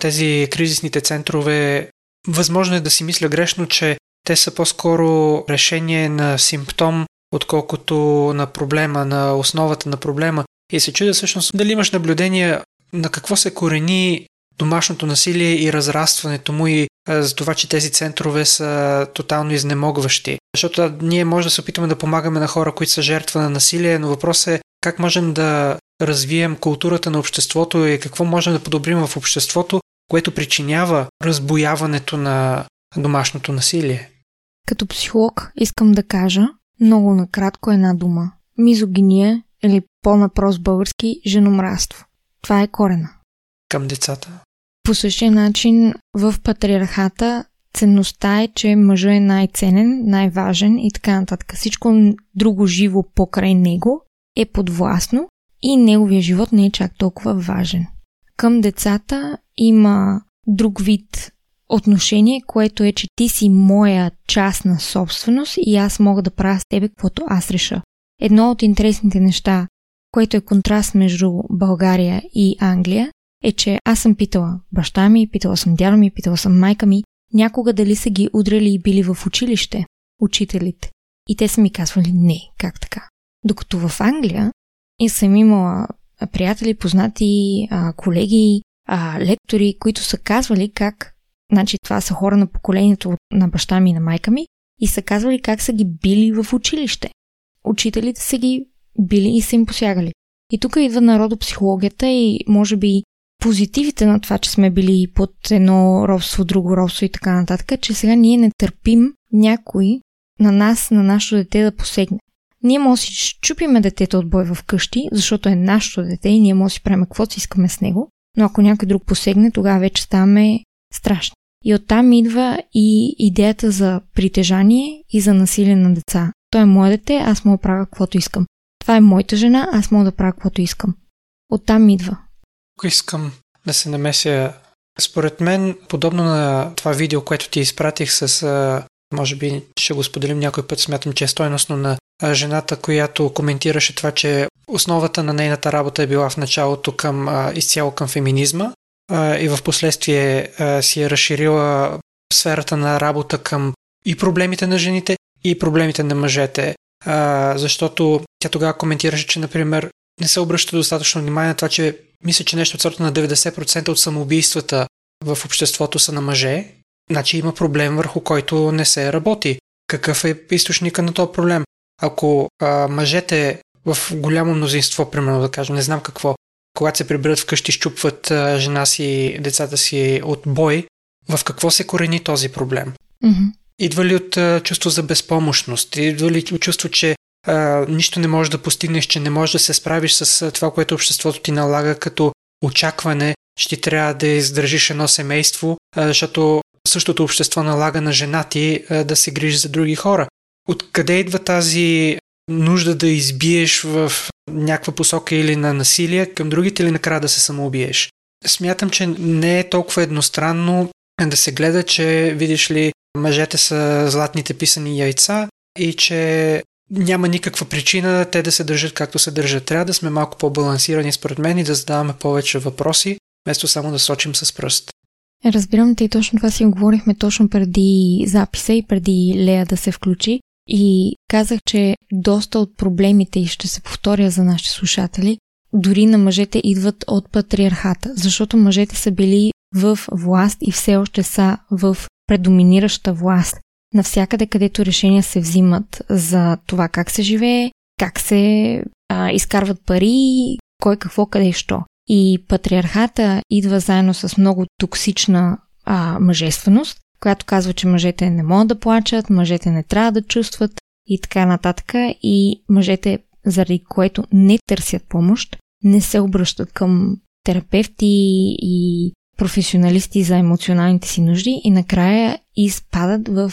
тези кризисните центрове. Възможно е да си мисля грешно, че те са по-скоро решение на симптом, отколкото на проблема, на основата на проблема. И се чудя всъщност дали имаш наблюдение на какво се корени домашното насилие и разрастването му и за това, че тези центрове са тотално изнемогващи. Защото ние може да се опитаме да помагаме на хора, които са жертва на насилие, но въпросът е как можем да развием културата на обществото и какво можем да подобрим в обществото, което причинява разбояването на домашното насилие. Като психолог искам да кажа много накратко една дума. Мизогиния или по-напрост български женомраство. Това е корена. Към децата. По същия начин в патриархата ценността е, че мъжът е най-ценен, най-важен и така нататък. Всичко друго живо покрай него е подвластно и неговия живот не е чак толкова важен. Към децата има друг вид отношение, което е, че ти си моя частна собственост и аз мога да правя с тебе каквото аз реша. Едно от интересните неща, което е контраст между България и Англия, е, че аз съм питала баща ми, питала съм дядо ми, питала съм майка ми, някога дали са ги удрали и били в училище, учителите. И те са ми казвали не, как така. Докато в Англия и съм имала приятели, познати, колеги, лектори, които са казвали как, значи това са хора на поколението на баща ми и на майка ми, и са казвали как са ги били в училище. Учителите са ги били и са им посягали. И тук идва народопсихологията и може би позитивите на това, че сме били под едно робство, друго робство и така нататък, че сега ние не търпим някой на нас, на нашето дете да посегне. Ние може да си чупиме детето от бой в къщи, защото е нашето дете и ние може да си правим каквото си искаме с него, но ако някой друг посегне, тогава вече ставаме страшни. И оттам идва и идеята за притежание и за насилие на деца. Той е мое дете, аз да правя каквото искам. Това е моята жена, аз мога да правя каквото искам. Оттам идва. Ако искам да се намеся, според мен, подобно на това видео, което ти изпратих с, може би ще го споделим някой път, смятам, че е стойностно на жената, която коментираше това, че основата на нейната работа е била в началото към изцяло към феминизма и в последствие си е разширила сферата на работа към и проблемите на жените, и проблемите на мъжете. Защото тя тогава коментираше, че, например, не се обръща достатъчно внимание на това, че мисля, че нещо от сорта на 90% от самоубийствата в обществото са на мъже. Значи има проблем, върху който не се работи. Какъв е източника на този проблем? Ако а, мъжете в голямо мнозинство, примерно да кажем, не знам какво, когато се приберат вкъщи, щупват а, жена си, децата си от бой, в какво се корени този проблем? Mm-hmm. Идва ли от а, чувство за безпомощност? Идва ли от чувство, че а, нищо не можеш да постигнеш, че не можеш да се справиш с това, което обществото ти налага като очакване, ще ти трябва да издържиш едно семейство, а, защото същото общество налага на жена ти а, да се грижи за други хора. Откъде идва тази нужда да избиеш в някаква посока или на насилие към другите или накрая да се самоубиеш? Смятам, че не е толкова едностранно да се гледа, че видиш ли мъжете са златните писани яйца и че няма никаква причина те да се държат както се държат. Трябва да сме малко по-балансирани според мен и да задаваме повече въпроси, вместо само да сочим с пръст. Разбирам те и точно това си говорихме точно преди записа и преди Лея да се включи. И казах, че доста от проблемите, и ще се повторя за нашите слушатели, дори на мъжете идват от патриархата, защото мъжете са били в власт и все още са в предоминираща власт. Навсякъде, където решения се взимат за това как се живее, как се а, изкарват пари, кой какво, къде и що. И патриархата идва заедно с много токсична а, мъжественост, която казва, че мъжете не могат да плачат, мъжете не трябва да чувстват и така нататък. И мъжете, заради което не търсят помощ, не се обръщат към терапевти и професионалисти за емоционалните си нужди и накрая изпадат в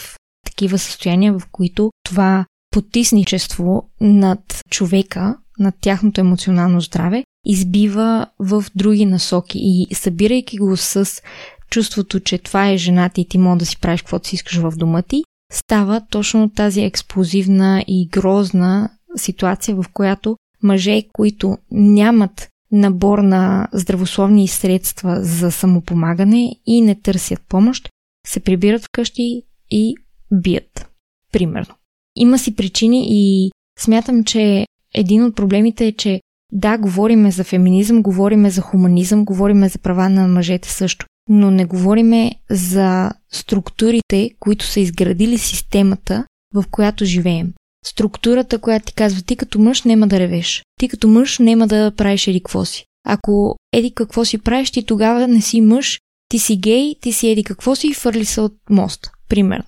такива състояния, в които това потисничество над човека, над тяхното емоционално здраве, избива в други насоки. И събирайки го с чувството, че това е жената и ти мога да си правиш каквото си искаш в дома ти, става точно тази експлозивна и грозна ситуация, в която мъже, които нямат набор на здравословни средства за самопомагане и не търсят помощ, се прибират вкъщи и бият. Примерно. Има си причини и смятам, че един от проблемите е, че да, говориме за феминизъм, говориме за хуманизъм, говориме за права на мъжете също, но не говориме за структурите, които са изградили системата, в която живеем. Структурата, която ти казва, ти като мъж няма да ревеш. Ти като мъж няма да правиш еди какво си. Ако еди какво си правиш, ти тогава не си мъж, ти си гей, ти си еди какво си и фърли се от мост. Примерно.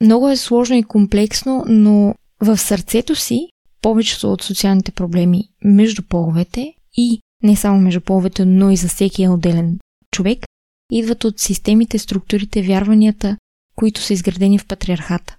Много е сложно и комплексно, но в сърцето си повечето от социалните проблеми между половете и не само между половете, но и за всеки отделен човек, идват от системите, структурите, вярванията, които са изградени в патриархата.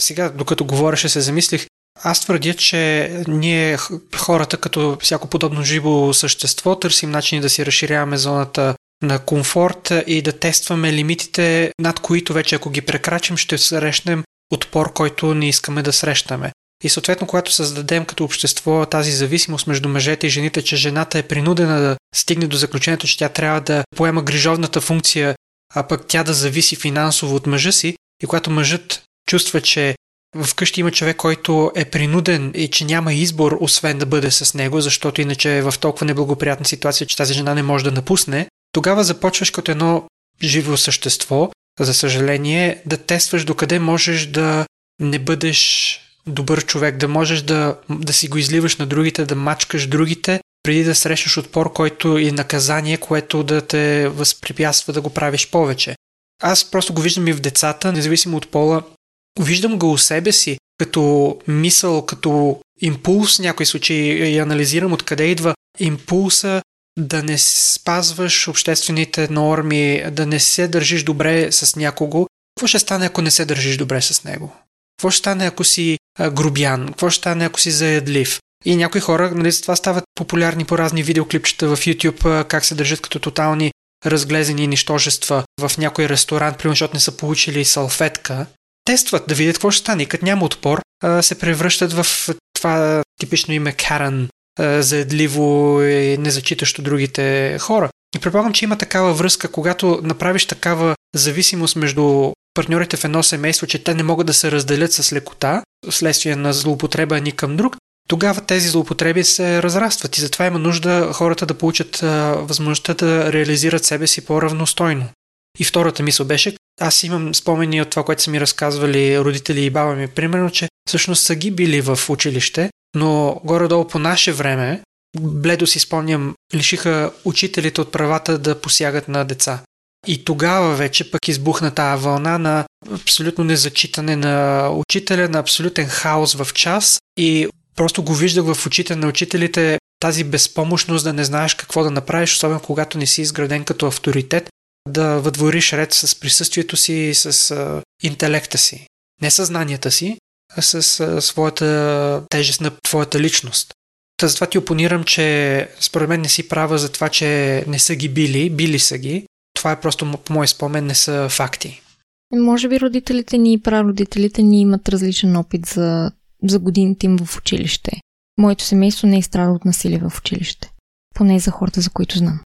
Сега, докато говореше, се замислих, аз твърдя, че ние хората, като всяко подобно живо същество, търсим начини да си разширяваме зоната на комфорт и да тестваме лимитите, над които вече ако ги прекрачим, ще срещнем отпор, който не искаме да срещаме. И съответно, когато създадем като общество тази зависимост между мъжете и жените, че жената е принудена да стигне до заключението, че тя трябва да поема грижовната функция, а пък тя да зависи финансово от мъжа си, и когато мъжът чувства, че вкъщи има човек, който е принуден и че няма избор, освен да бъде с него, защото иначе е в толкова неблагоприятна ситуация, че тази жена не може да напусне, тогава започваш като едно живо същество, за съжаление, да тестваш докъде можеш да не бъдеш добър човек, да можеш да, да си го изливаш на другите, да мачкаш другите, преди да срещаш отпор, който и наказание, което да те възпрепятства да го правиш повече. Аз просто го виждам и в децата, независимо от пола, виждам го у себе си, като мисъл, като импулс в някои случаи и анализирам откъде идва импулса да не спазваш обществените норми, да не се държиш добре с някого, какво ще стане, ако не се държиш добре с него? Какво ще стане, ако си грубян? Какво ще стане, ако си заядлив? И някои хора, нали, за това стават популярни по разни видеоклипчета в YouTube, как се държат като тотални разглезени нищожества в някой ресторант, примерно, защото не са получили салфетка. Тестват да видят какво ще стане. Като няма отпор, се превръщат в това типично име Карен, заедливо и незачитащо другите хора. И предполагам, че има такава връзка, когато направиш такава зависимост между партньорите в едно семейство, че те не могат да се разделят с лекота, вследствие на злоупотреба ни към друг, тогава тези злоупотреби се разрастват и затова има нужда хората да получат а, възможността да реализират себе си по-равностойно. И втората мисъл беше, аз имам спомени от това, което са ми разказвали родители и баба ми, примерно, че всъщност са ги били в училище, но горе-долу по наше време, бледо си спомням, лишиха учителите от правата да посягат на деца. И тогава вече пък избухна тази вълна на абсолютно незачитане на учителя, на абсолютен хаос в час и просто го виждах в очите на учителите тази безпомощност да не знаеш какво да направиш, особено когато не си изграден като авторитет, да въдвориш ред с присъствието си и с интелекта си. Не съзнанията си, с а, своята тежест на твоята личност. Та затова ти опонирам, че според мен не си права за това, че не са ги били, били са ги. Това е просто по мой спомен, не са факти. Може би родителите ни и прародителите ни имат различен опит за, за годините им в училище. Моето семейство не е страда от насилие в училище. Поне за хората, за които знам.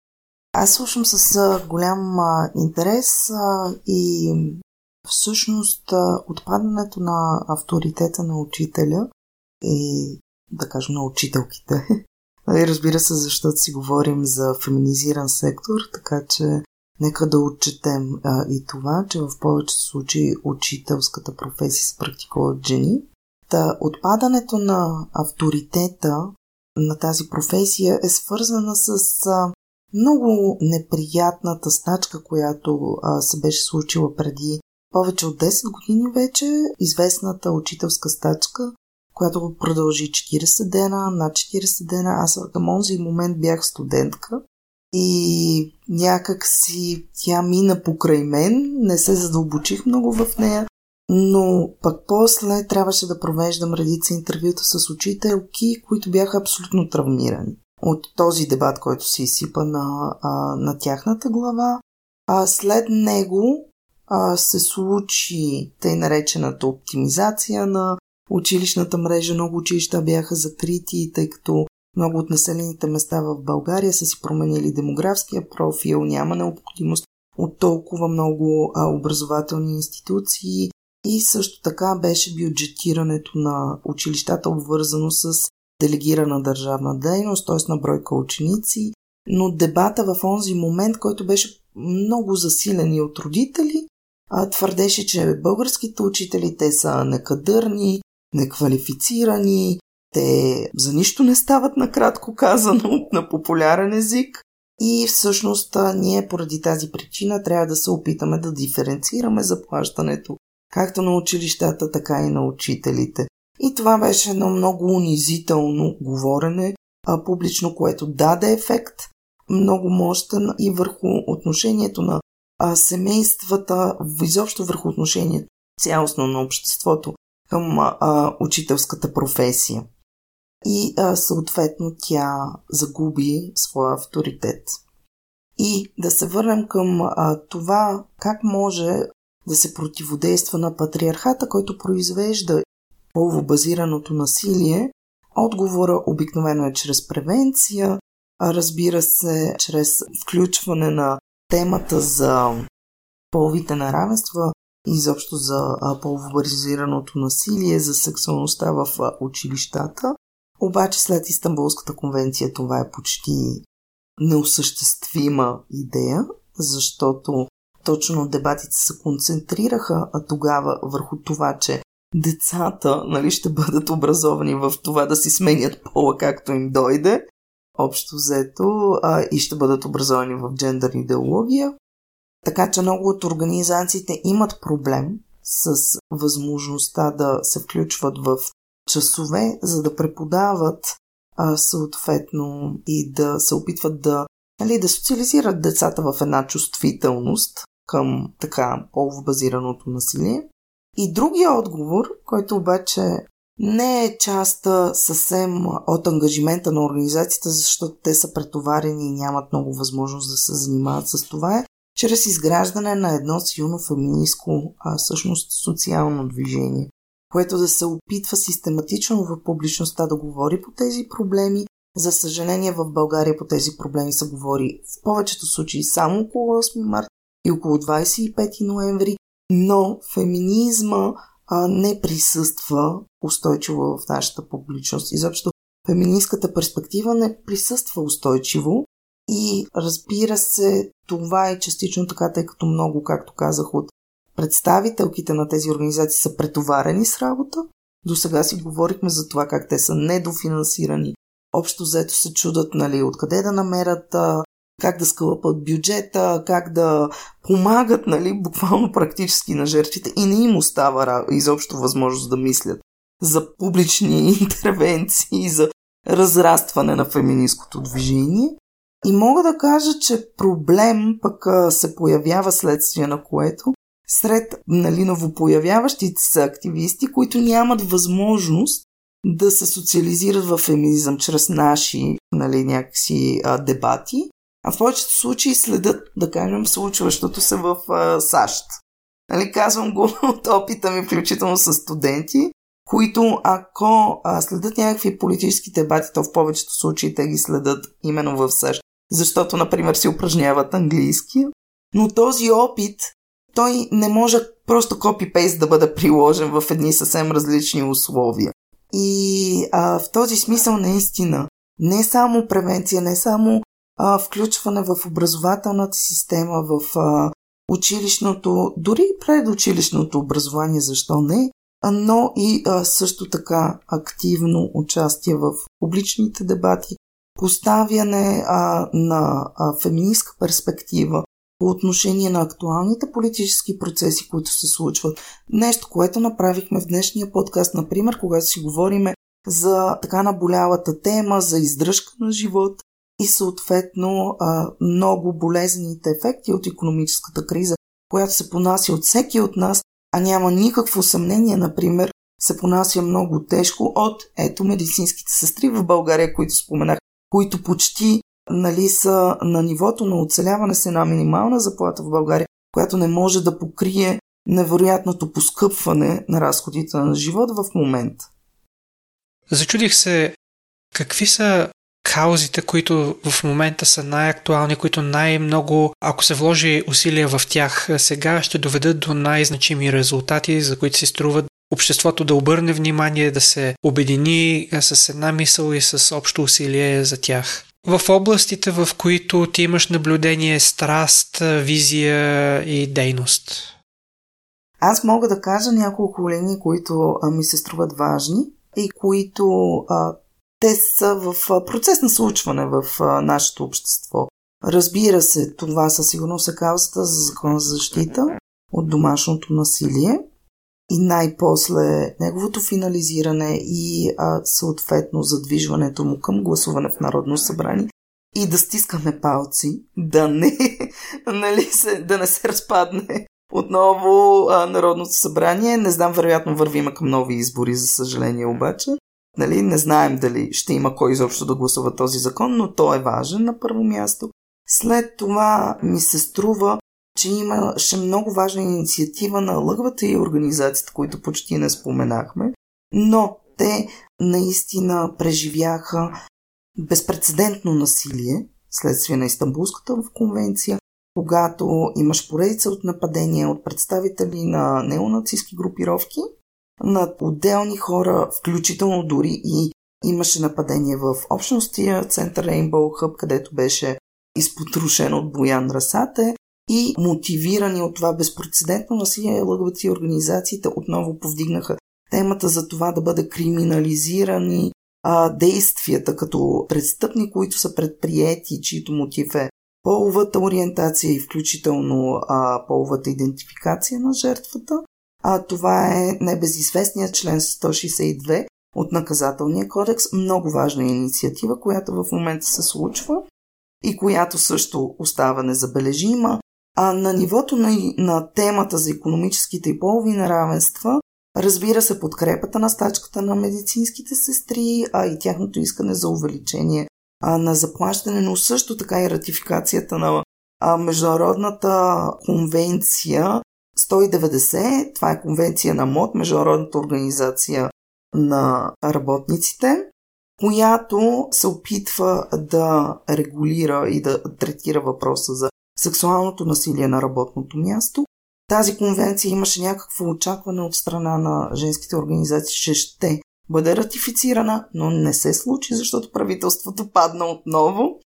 Аз слушам с голям а, интерес а, и всъщност отпадането на авторитета на учителя и да кажем на учителките. И нали, разбира се, защото си говорим за феминизиран сектор, така че нека да отчетем а, и това, че в повечето случаи учителската професия се практикува от жени. Та отпадането на авторитета на тази професия е свързана с а, много неприятната стачка, която а, се беше случила преди повече от 10 години вече, известната учителска стачка, която продължи 40 дена, над 40 дена. Аз към онзи момент бях студентка и някак си тя мина покрай мен, не се задълбочих много в нея, но пък после трябваше да провеждам редица интервюта с учителки, които бяха абсолютно травмирани от този дебат, който се изсипа на, на тяхната глава. А след него а, се случи тъй наречената оптимизация на училищната мрежа. Много училища бяха закрити, тъй като много от населените места в България са си променили демографския профил, няма необходимост от толкова много а, образователни институции и също така беше бюджетирането на училищата обвързано с делегирана държавна дейност, т.е. на бройка ученици, но дебата в онзи момент, който беше много засилен и от родители, твърдеше, че българските учители те са некадърни, неквалифицирани, те за нищо не стават накратко казано на популярен език и всъщност ние поради тази причина трябва да се опитаме да диференцираме заплащането както на училищата, така и на учителите. И това беше едно много унизително говорене а, публично, което даде ефект, много мощен и върху отношението на а, семействата, изобщо върху отношението цялостно на обществото към а, учителската професия. И а, съответно тя загуби своя авторитет. И да се върнем към а, това как може да се противодейства на патриархата, който произвежда половобазираното насилие. Отговора обикновено е чрез превенция, а разбира се, чрез включване на темата за половите неравенства изобщо за половобаризираното насилие, за сексуалността в училищата. Обаче след Истанбулската конвенция това е почти неосъществима идея, защото точно дебатите се концентрираха а тогава върху това, че децата нали, ще бъдат образовани в това да си сменят пола както им дойде, общо взето, а, и ще бъдат образовани в джендър идеология. Така че много от организациите имат проблем с възможността да се включват в часове, за да преподават а, съответно и да се опитват да нали, да социализират децата в една чувствителност към така половобазираното насилие. И другия отговор, който обаче не е част съвсем от ангажимента на организацията, защото те са претоварени и нямат много възможност да се занимават с това, чрез изграждане на едно силно феминистко, а всъщност социално движение, което да се опитва систематично в публичността да говори по тези проблеми. За съжаление в България по тези проблеми се говори в повечето случаи само около 8 марта и около 25 ноември, но феминизма а, не присъства устойчиво в нашата публичност. Изобщо феминистката перспектива не присъства устойчиво и разбира се, това е частично така, тъй като много, както казах, от представителките на тези организации са претоварени с работа. До сега си говорихме за това как те са недофинансирани. Общо взето се чудат, нали, откъде да намерят как да скълъпат бюджета, как да помагат, нали, буквално практически на жертвите и не им остава изобщо възможност да мислят за публични интервенции, за разрастване на феминистското движение. И мога да кажа, че проблем пък се появява следствие на което сред нали, новопоявяващите се активисти, които нямат възможност да се социализират в феминизъм чрез наши нали, някакси а, дебати, а в повечето случаи следят, да кажем, случващото се в а, САЩ. Нали, казвам го от опита ми, включително с студенти, които ако а, следят някакви политически дебати, то в повечето случаи те ги следят именно в САЩ, защото, например, си упражняват английски. Но този опит, той не може просто копипейст да бъде приложен в едни съвсем различни условия. И а, в този смисъл наистина не само превенция, не само включване в образователната система, в училищното, дори и предучилищното образование, защо не, но и също така активно участие в публичните дебати, поставяне на феминистка перспектива по отношение на актуалните политически процеси, които се случват. Нещо, което направихме в днешния подкаст, например, когато си говориме за така наболялата тема, за издръжка на живот, и съответно много болезнените ефекти от економическата криза, която се понася от всеки от нас, а няма никакво съмнение, например, се понася много тежко от ето медицинските сестри в България, които споменах, които почти нали, са на нивото на оцеляване с една минимална заплата в България, която не може да покрие невероятното поскъпване на разходите на живот в момента. Зачудих се какви са каузите, които в момента са най-актуални, които най-много, ако се вложи усилия в тях сега, ще доведат до най-значими резултати, за които се струват обществото да обърне внимание, да се обедини с една мисъл и с общо усилие за тях. В областите, в които ти имаш наблюдение, страст, визия и дейност. Аз мога да кажа няколко линии, които ми се струват важни и които а, те са в процес на случване в нашето общество. Разбира се, това със сигурност е каузата за закон за защита от домашното насилие и най-после неговото финализиране и а, съответно задвижването му към гласуване в Народно събрание и да стискаме палци, да не, нали се, да не се разпадне отново а, Народното събрание. Не знам, вероятно вървиме към нови избори, за съжаление обаче. Нали, не знаем дали ще има кой изобщо да гласува този закон, но той е важен на първо място. След това ми се струва, че имаше много важна инициатива на лъгвата и организацията, които почти не споменахме, но те наистина преживяха безпредседентно насилие следствие на Истанбулската конвенция, когато имаш поредица от нападения от представители на неонацистски групировки – на отделни хора, включително дори и имаше нападение в общностия център Rainbow Hub, където беше изпотрушен от Боян Расате и мотивирани от това безпредседентно насилие, и организациите отново повдигнаха темата за това да бъде криминализирани а, действията като престъпни, които са предприяти, чието мотив е половата ориентация и включително а, половата идентификация на жертвата. А, това е небезизвестният член 162 от наказателния кодекс. Много важна инициатива, която в момента се случва. и която също остава незабележима. А на нивото на, на темата за економическите и полови неравенства, разбира се, подкрепата на стачката на медицинските сестри, а и тяхното искане за увеличение а, на заплащане, но също така и ратификацията на а, Международната конвенция 190, това е конвенция на МОД, Международната организация на работниците, която се опитва да регулира и да третира въпроса за сексуалното насилие на работното място. Тази конвенция имаше някакво очакване от страна на женските организации, че ще бъде ратифицирана, но не се случи, защото правителството падна отново.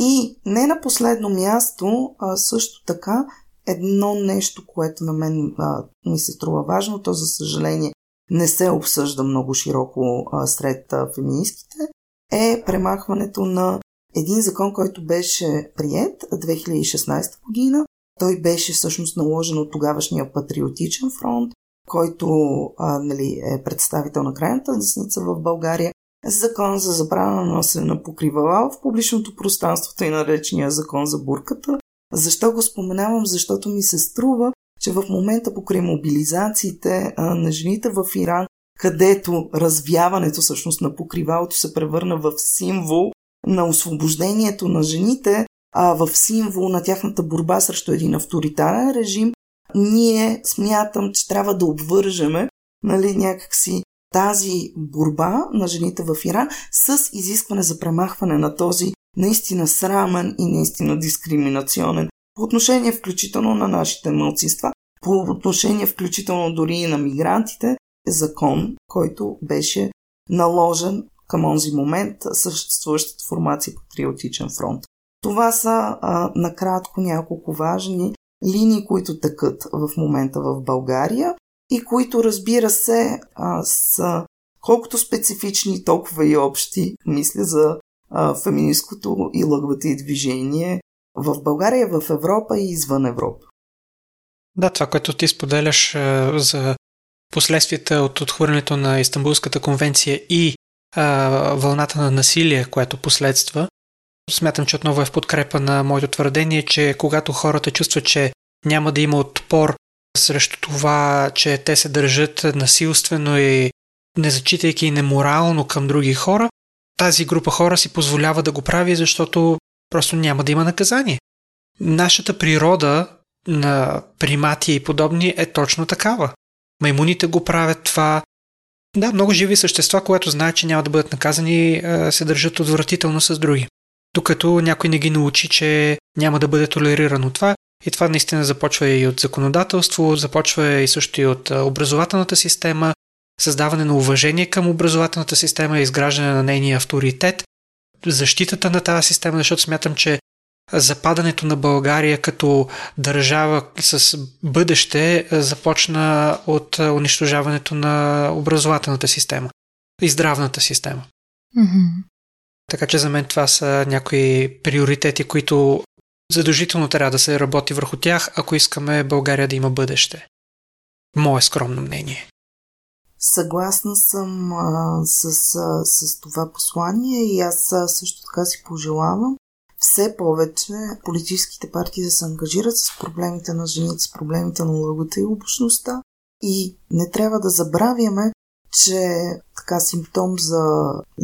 И не на последно място, също така, едно нещо, което на мен а, ми се струва важно, то за съжаление не се обсъжда много широко а, сред а, феминистките, е премахването на един закон, който беше прият 2016 година. Той беше всъщност наложен от тогавашния патриотичен фронт, който а, нали, е представител на крайната десница в България. Закон за забрана на носене на покривала в публичното пространство, и наречения закон за бурката. Защо го споменавам? Защото ми се струва, че в момента покрай мобилизациите на жените в Иран, където развяването всъщност на покривалото се превърна в символ на освобождението на жените, а в символ на тяхната борба срещу един авторитарен режим, ние смятам, че трябва да обвържеме нали, някакси тази борба на жените в Иран с изискване за премахване на този наистина срамен и наистина дискриминационен по отношение включително на нашите мълцинства, по отношение включително дори и на мигрантите, е закон, който беше наложен към онзи момент съществуващата формация Патриотичен фронт. Това са а, накратко няколко важни линии, които тъкат в момента в България и които, разбира се, а, са колкото специфични, толкова и общи, мисля, за феминистското и лъгвата движение в България, в Европа и извън Европа. Да, това, което ти споделяш за последствията от отхвърлянето на Истанбулската конвенция и а, вълната на насилие, което последства, смятам, че отново е в подкрепа на моето твърдение, че когато хората чувстват, че няма да има отпор срещу това, че те се държат насилствено и незачитайки и неморално към други хора, тази група хора си позволява да го прави, защото просто няма да има наказание. Нашата природа на примати и подобни е точно такава. Маймуните го правят това. Да, много живи същества, когато знаят, че няма да бъдат наказани, се държат отвратително с други. Докато някой не ги научи, че няма да бъде толерирано това. И това наистина започва и от законодателство, започва и също и от образователната система, създаване на уважение към образователната система, изграждане на нейния авторитет, защитата на тази система, защото смятам, че западането на България като държава с бъдеще започна от унищожаването на образователната система и здравната система. Mm-hmm. Така че за мен това са някои приоритети, които задължително трябва да се работи върху тях, ако искаме България да има бъдеще. Мое скромно мнение. Съгласна съм а, с, а, с това послание и аз също така си пожелавам все повече политическите партии да се ангажират с проблемите на жените, с проблемите на лъгата и обучността. И не трябва да забравяме, че така симптом за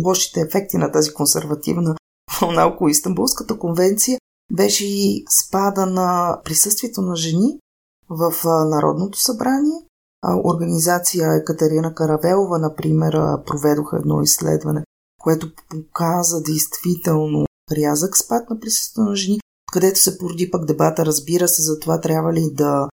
лошите ефекти на тази консервативна вълна около Истанбулската конвенция беше и спада на присъствието на жени в Народното събрание. Организация Екатерина Каравелова, например, проведоха едно изследване, което показа действително рязък спад на присъствието на жени, където се породи пък дебата, разбира се, за това трябва ли да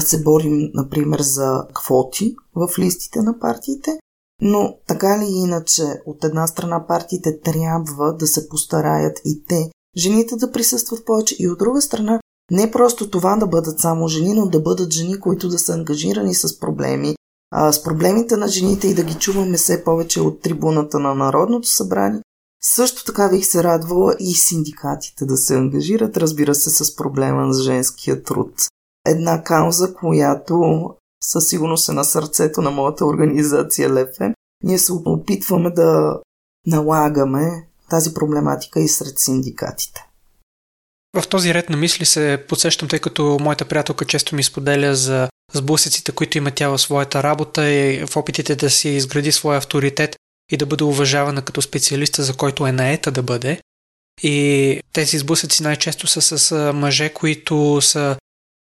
се борим, например, за квоти в листите на партиите, но така ли иначе, от една страна партиите трябва да се постараят и те, жените да присъстват повече, и от друга страна не просто това да бъдат само жени, но да бъдат жени, които да са ангажирани с проблеми, а, с проблемите на жените и да ги чуваме все повече от трибуната на Народното събрание. Също така бих се радвала и синдикатите да се ангажират, разбира се, с проблема на женския труд. Една кауза, която със сигурност е на сърцето на моята организация Лефе. Ние се опитваме да налагаме тази проблематика и сред синдикатите. В този ред на мисли се подсещам, тъй като моята приятелка често ми споделя за сблъсъците, които има тя в своята работа и в опитите да си изгради своя авторитет и да бъде уважавана като специалиста, за който е наета да бъде. И тези сблъсъци най-често са с мъже, които са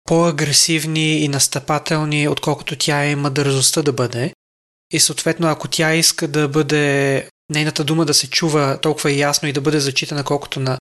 по-агресивни и настъпателни, отколкото тя има дързостта да бъде. И съответно, ако тя иска да бъде нейната дума да се чува толкова ясно и да бъде зачитана колкото на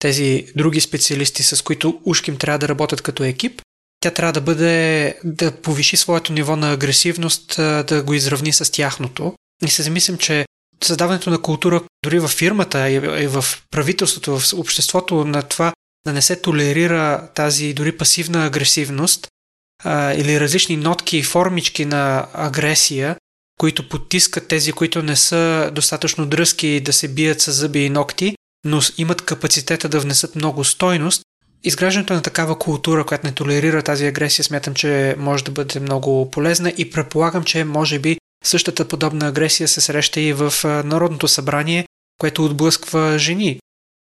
тези други специалисти, с които ушким трябва да работят като екип, тя трябва да бъде, да повиши своето ниво на агресивност, да го изравни с тяхното. И се замислям, че създаването на култура дори в фирмата и в правителството, в обществото на това да не се толерира тази дори пасивна агресивност а, или различни нотки и формички на агресия, които потискат тези, които не са достатъчно дръзки да се бият с зъби и ногти, но имат капацитета да внесат много стойност, изграждането на такава култура, която не толерира тази агресия, смятам, че може да бъде много полезна и предполагам, че може би същата подобна агресия се среща и в Народното събрание, което отблъсква жени.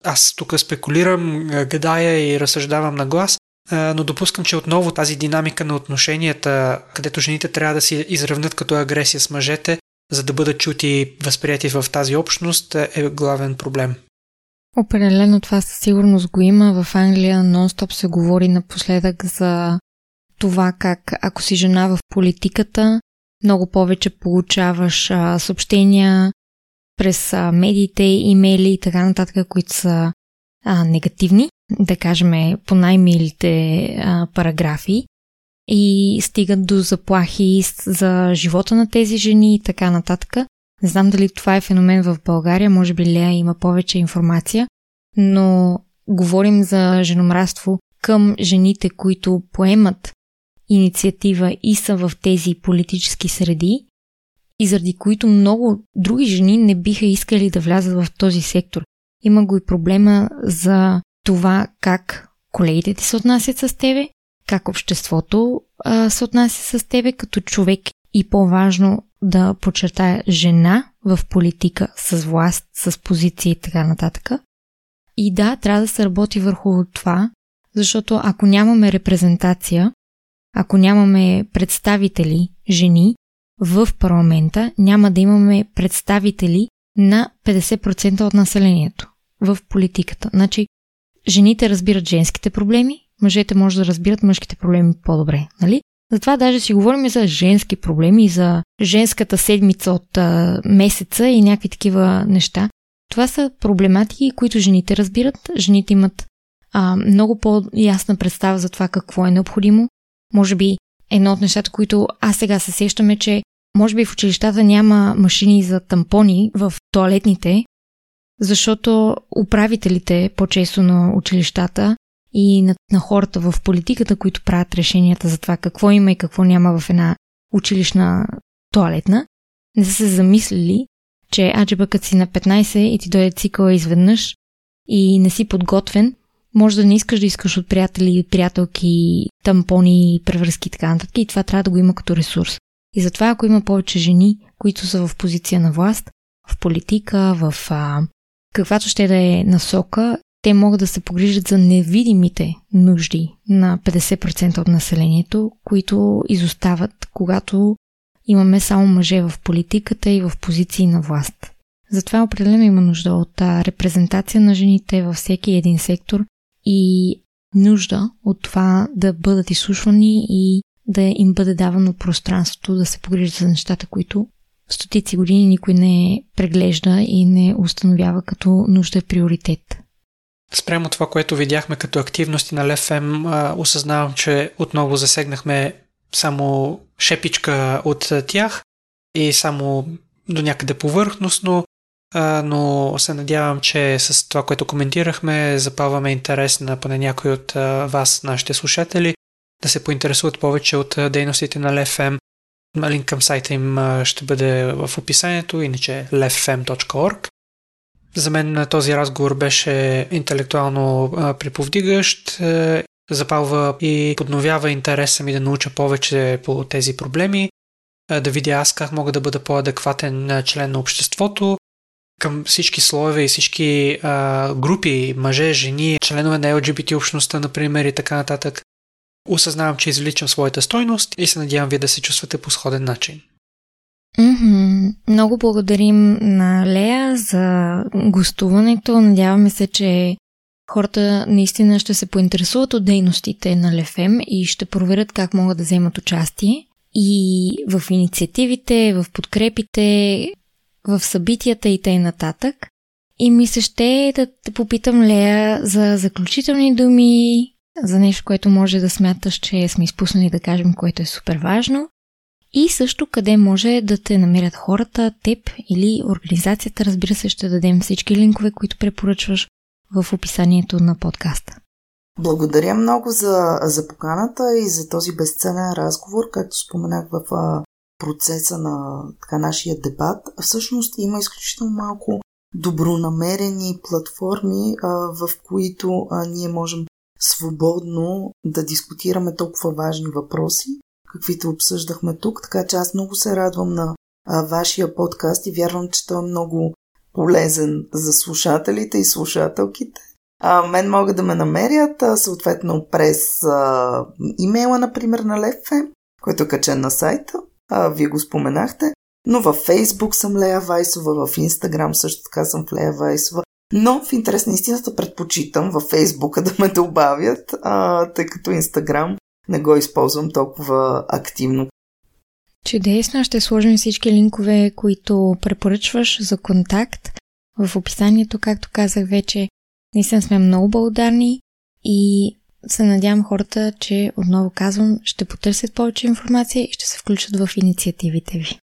Аз тук спекулирам, гадая и разсъждавам на глас, но допускам, че отново тази динамика на отношенията, където жените трябва да си изравнят като агресия с мъжете, за да бъдат чути и възприяти в тази общност, е главен проблем. Определено това със сигурност го има. В Англия нон-стоп се говори напоследък за това как ако си жена в политиката, много повече получаваш а, съобщения през а, медиите, имейли и така нататък, които са а, негативни, да кажем по най-милите а, параграфи и стигат до заплахи за живота на тези жени и така нататък. Не знам дали това е феномен в България, може би Лея има повече информация, но говорим за женомраство към жените, които поемат инициатива и са в тези политически среди и заради които много други жени не биха искали да влязат в този сектор. Има го и проблема за това как колегите ти се отнасят с тебе, как обществото а, се отнася с тебе като човек и по-важно да подчертая жена в политика с власт, с позиция и така нататък. И да, трябва да се работи върху това, защото ако нямаме репрезентация, ако нямаме представители, жени, в парламента, няма да имаме представители на 50% от населението в политиката. Значи, жените разбират женските проблеми, мъжете може да разбират мъжките проблеми по-добре, нали? Затова даже си говорим за женски проблеми, за женската седмица от а, месеца и някакви такива неща. Това са проблематики, които жените разбират. Жените имат а, много по-ясна представа за това какво е необходимо. Може би едно от нещата, които аз сега се е, че може би в училищата няма машини за тампони в туалетните, защото управителите по-често на училищата и на, на хората в политиката, които правят решенията за това какво има и какво няма в една училищна туалетна, не са се замислили, че аджеба като си на 15 и ти дойде цикъла изведнъж и не си подготвен, може да не искаш да искаш от приятели, приятелки, тампони, превръзки и така нататък и това трябва да го има като ресурс. И затова ако има повече жени, които са в позиция на власт, в политика, в а, каквато ще да е насока, те могат да се погрижат за невидимите нужди на 50% от населението, които изостават, когато имаме само мъже в политиката и в позиции на власт. Затова определено има нужда от репрезентация на жените във всеки един сектор и нужда от това да бъдат изслушвани и да им бъде давано пространството да се погрижат за нещата, които стотици години никой не преглежда и не установява като нужда приоритет. Спрямо това, което видяхме като активности на ЛФМ, осъзнавам, че отново засегнахме само шепичка от тях и само до някъде повърхностно, но се надявам, че с това, което коментирахме, запаваме интерес на поне някой от вас, нашите слушатели, да се поинтересуват повече от дейностите на LFM. Линк към сайта им ще бъде в описанието, иначе leffm.org. За мен този разговор беше интелектуално приповдигащ, запалва и подновява интереса ми да науча повече по тези проблеми, да видя аз как мога да бъда по-адекватен член на обществото, към всички слоеве и всички а, групи, мъже, жени, членове на LGBT общността, например, и така нататък. Осъзнавам, че извличам своята стойност и се надявам вие да се чувствате по сходен начин. Mm-hmm. Много благодарим на Лея за гостуването. Надяваме се, че хората наистина ще се поинтересуват от дейностите на Лефем и ще проверят как могат да вземат участие и в инициативите, в подкрепите, в събитията и т.н. нататък. И ми се ще да те попитам Лея за заключителни думи, за нещо, което може да смяташ, че сме изпуснали да кажем, което е супер важно. И също къде може да те намерят хората, теб или организацията. Разбира се, ще дадем всички линкове, които препоръчваш в описанието на подкаста. Благодаря много за, за поканата и за този безценен разговор, както споменах в процеса на така, нашия дебат. Всъщност има изключително малко добронамерени платформи, в които ние можем свободно да дискутираме толкова важни въпроси, каквито обсъждахме тук. Така че аз много се радвам на а, вашия подкаст и вярвам, че той е много полезен за слушателите и слушателките. А, мен могат да ме намерят а, съответно през а, имейла, например, на Лефе, който е качен на сайта. А, вие го споменахте. Но във Фейсбук съм Лея Вайсова, в Инстаграм също така съм в Лея Вайсова. Но в интерес на истината предпочитам във Фейсбука да ме добавят, а, тъй като Инстаграм не го използвам толкова активно. Чудесно, ще сложим всички линкове, които препоръчваш за контакт в описанието, както казах вече. Наистина сме много благодарни и се надявам хората, че отново казвам, ще потърсят повече информация и ще се включат в инициативите ви.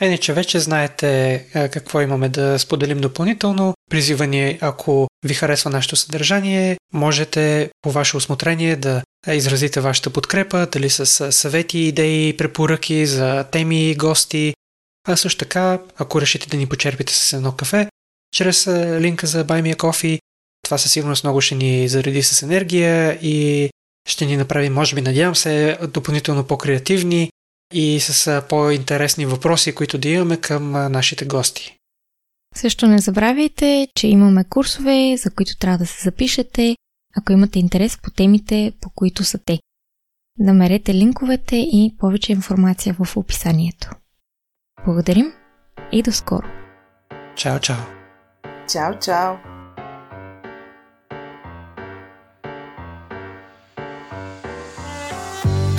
Е, че вече знаете какво имаме да споделим допълнително. Призива ни, ако ви харесва нашето съдържание, можете по ваше осмотрение да изразите вашата подкрепа, дали с съвети, идеи, препоръки за теми, гости, а също така, ако решите да ни почерпите с едно кафе, чрез линка за Buy Me a Coffee, това със сигурност много ще ни зареди с енергия и ще ни направи, може би, надявам се, допълнително по-креативни и с по-интересни въпроси, които да имаме към нашите гости. Също не забравяйте, че имаме курсове, за които трябва да се запишете, ако имате интерес по темите, по които са те. Намерете линковете и повече информация в описанието. Благодарим и до скоро! Чао, чао! Чао, чао!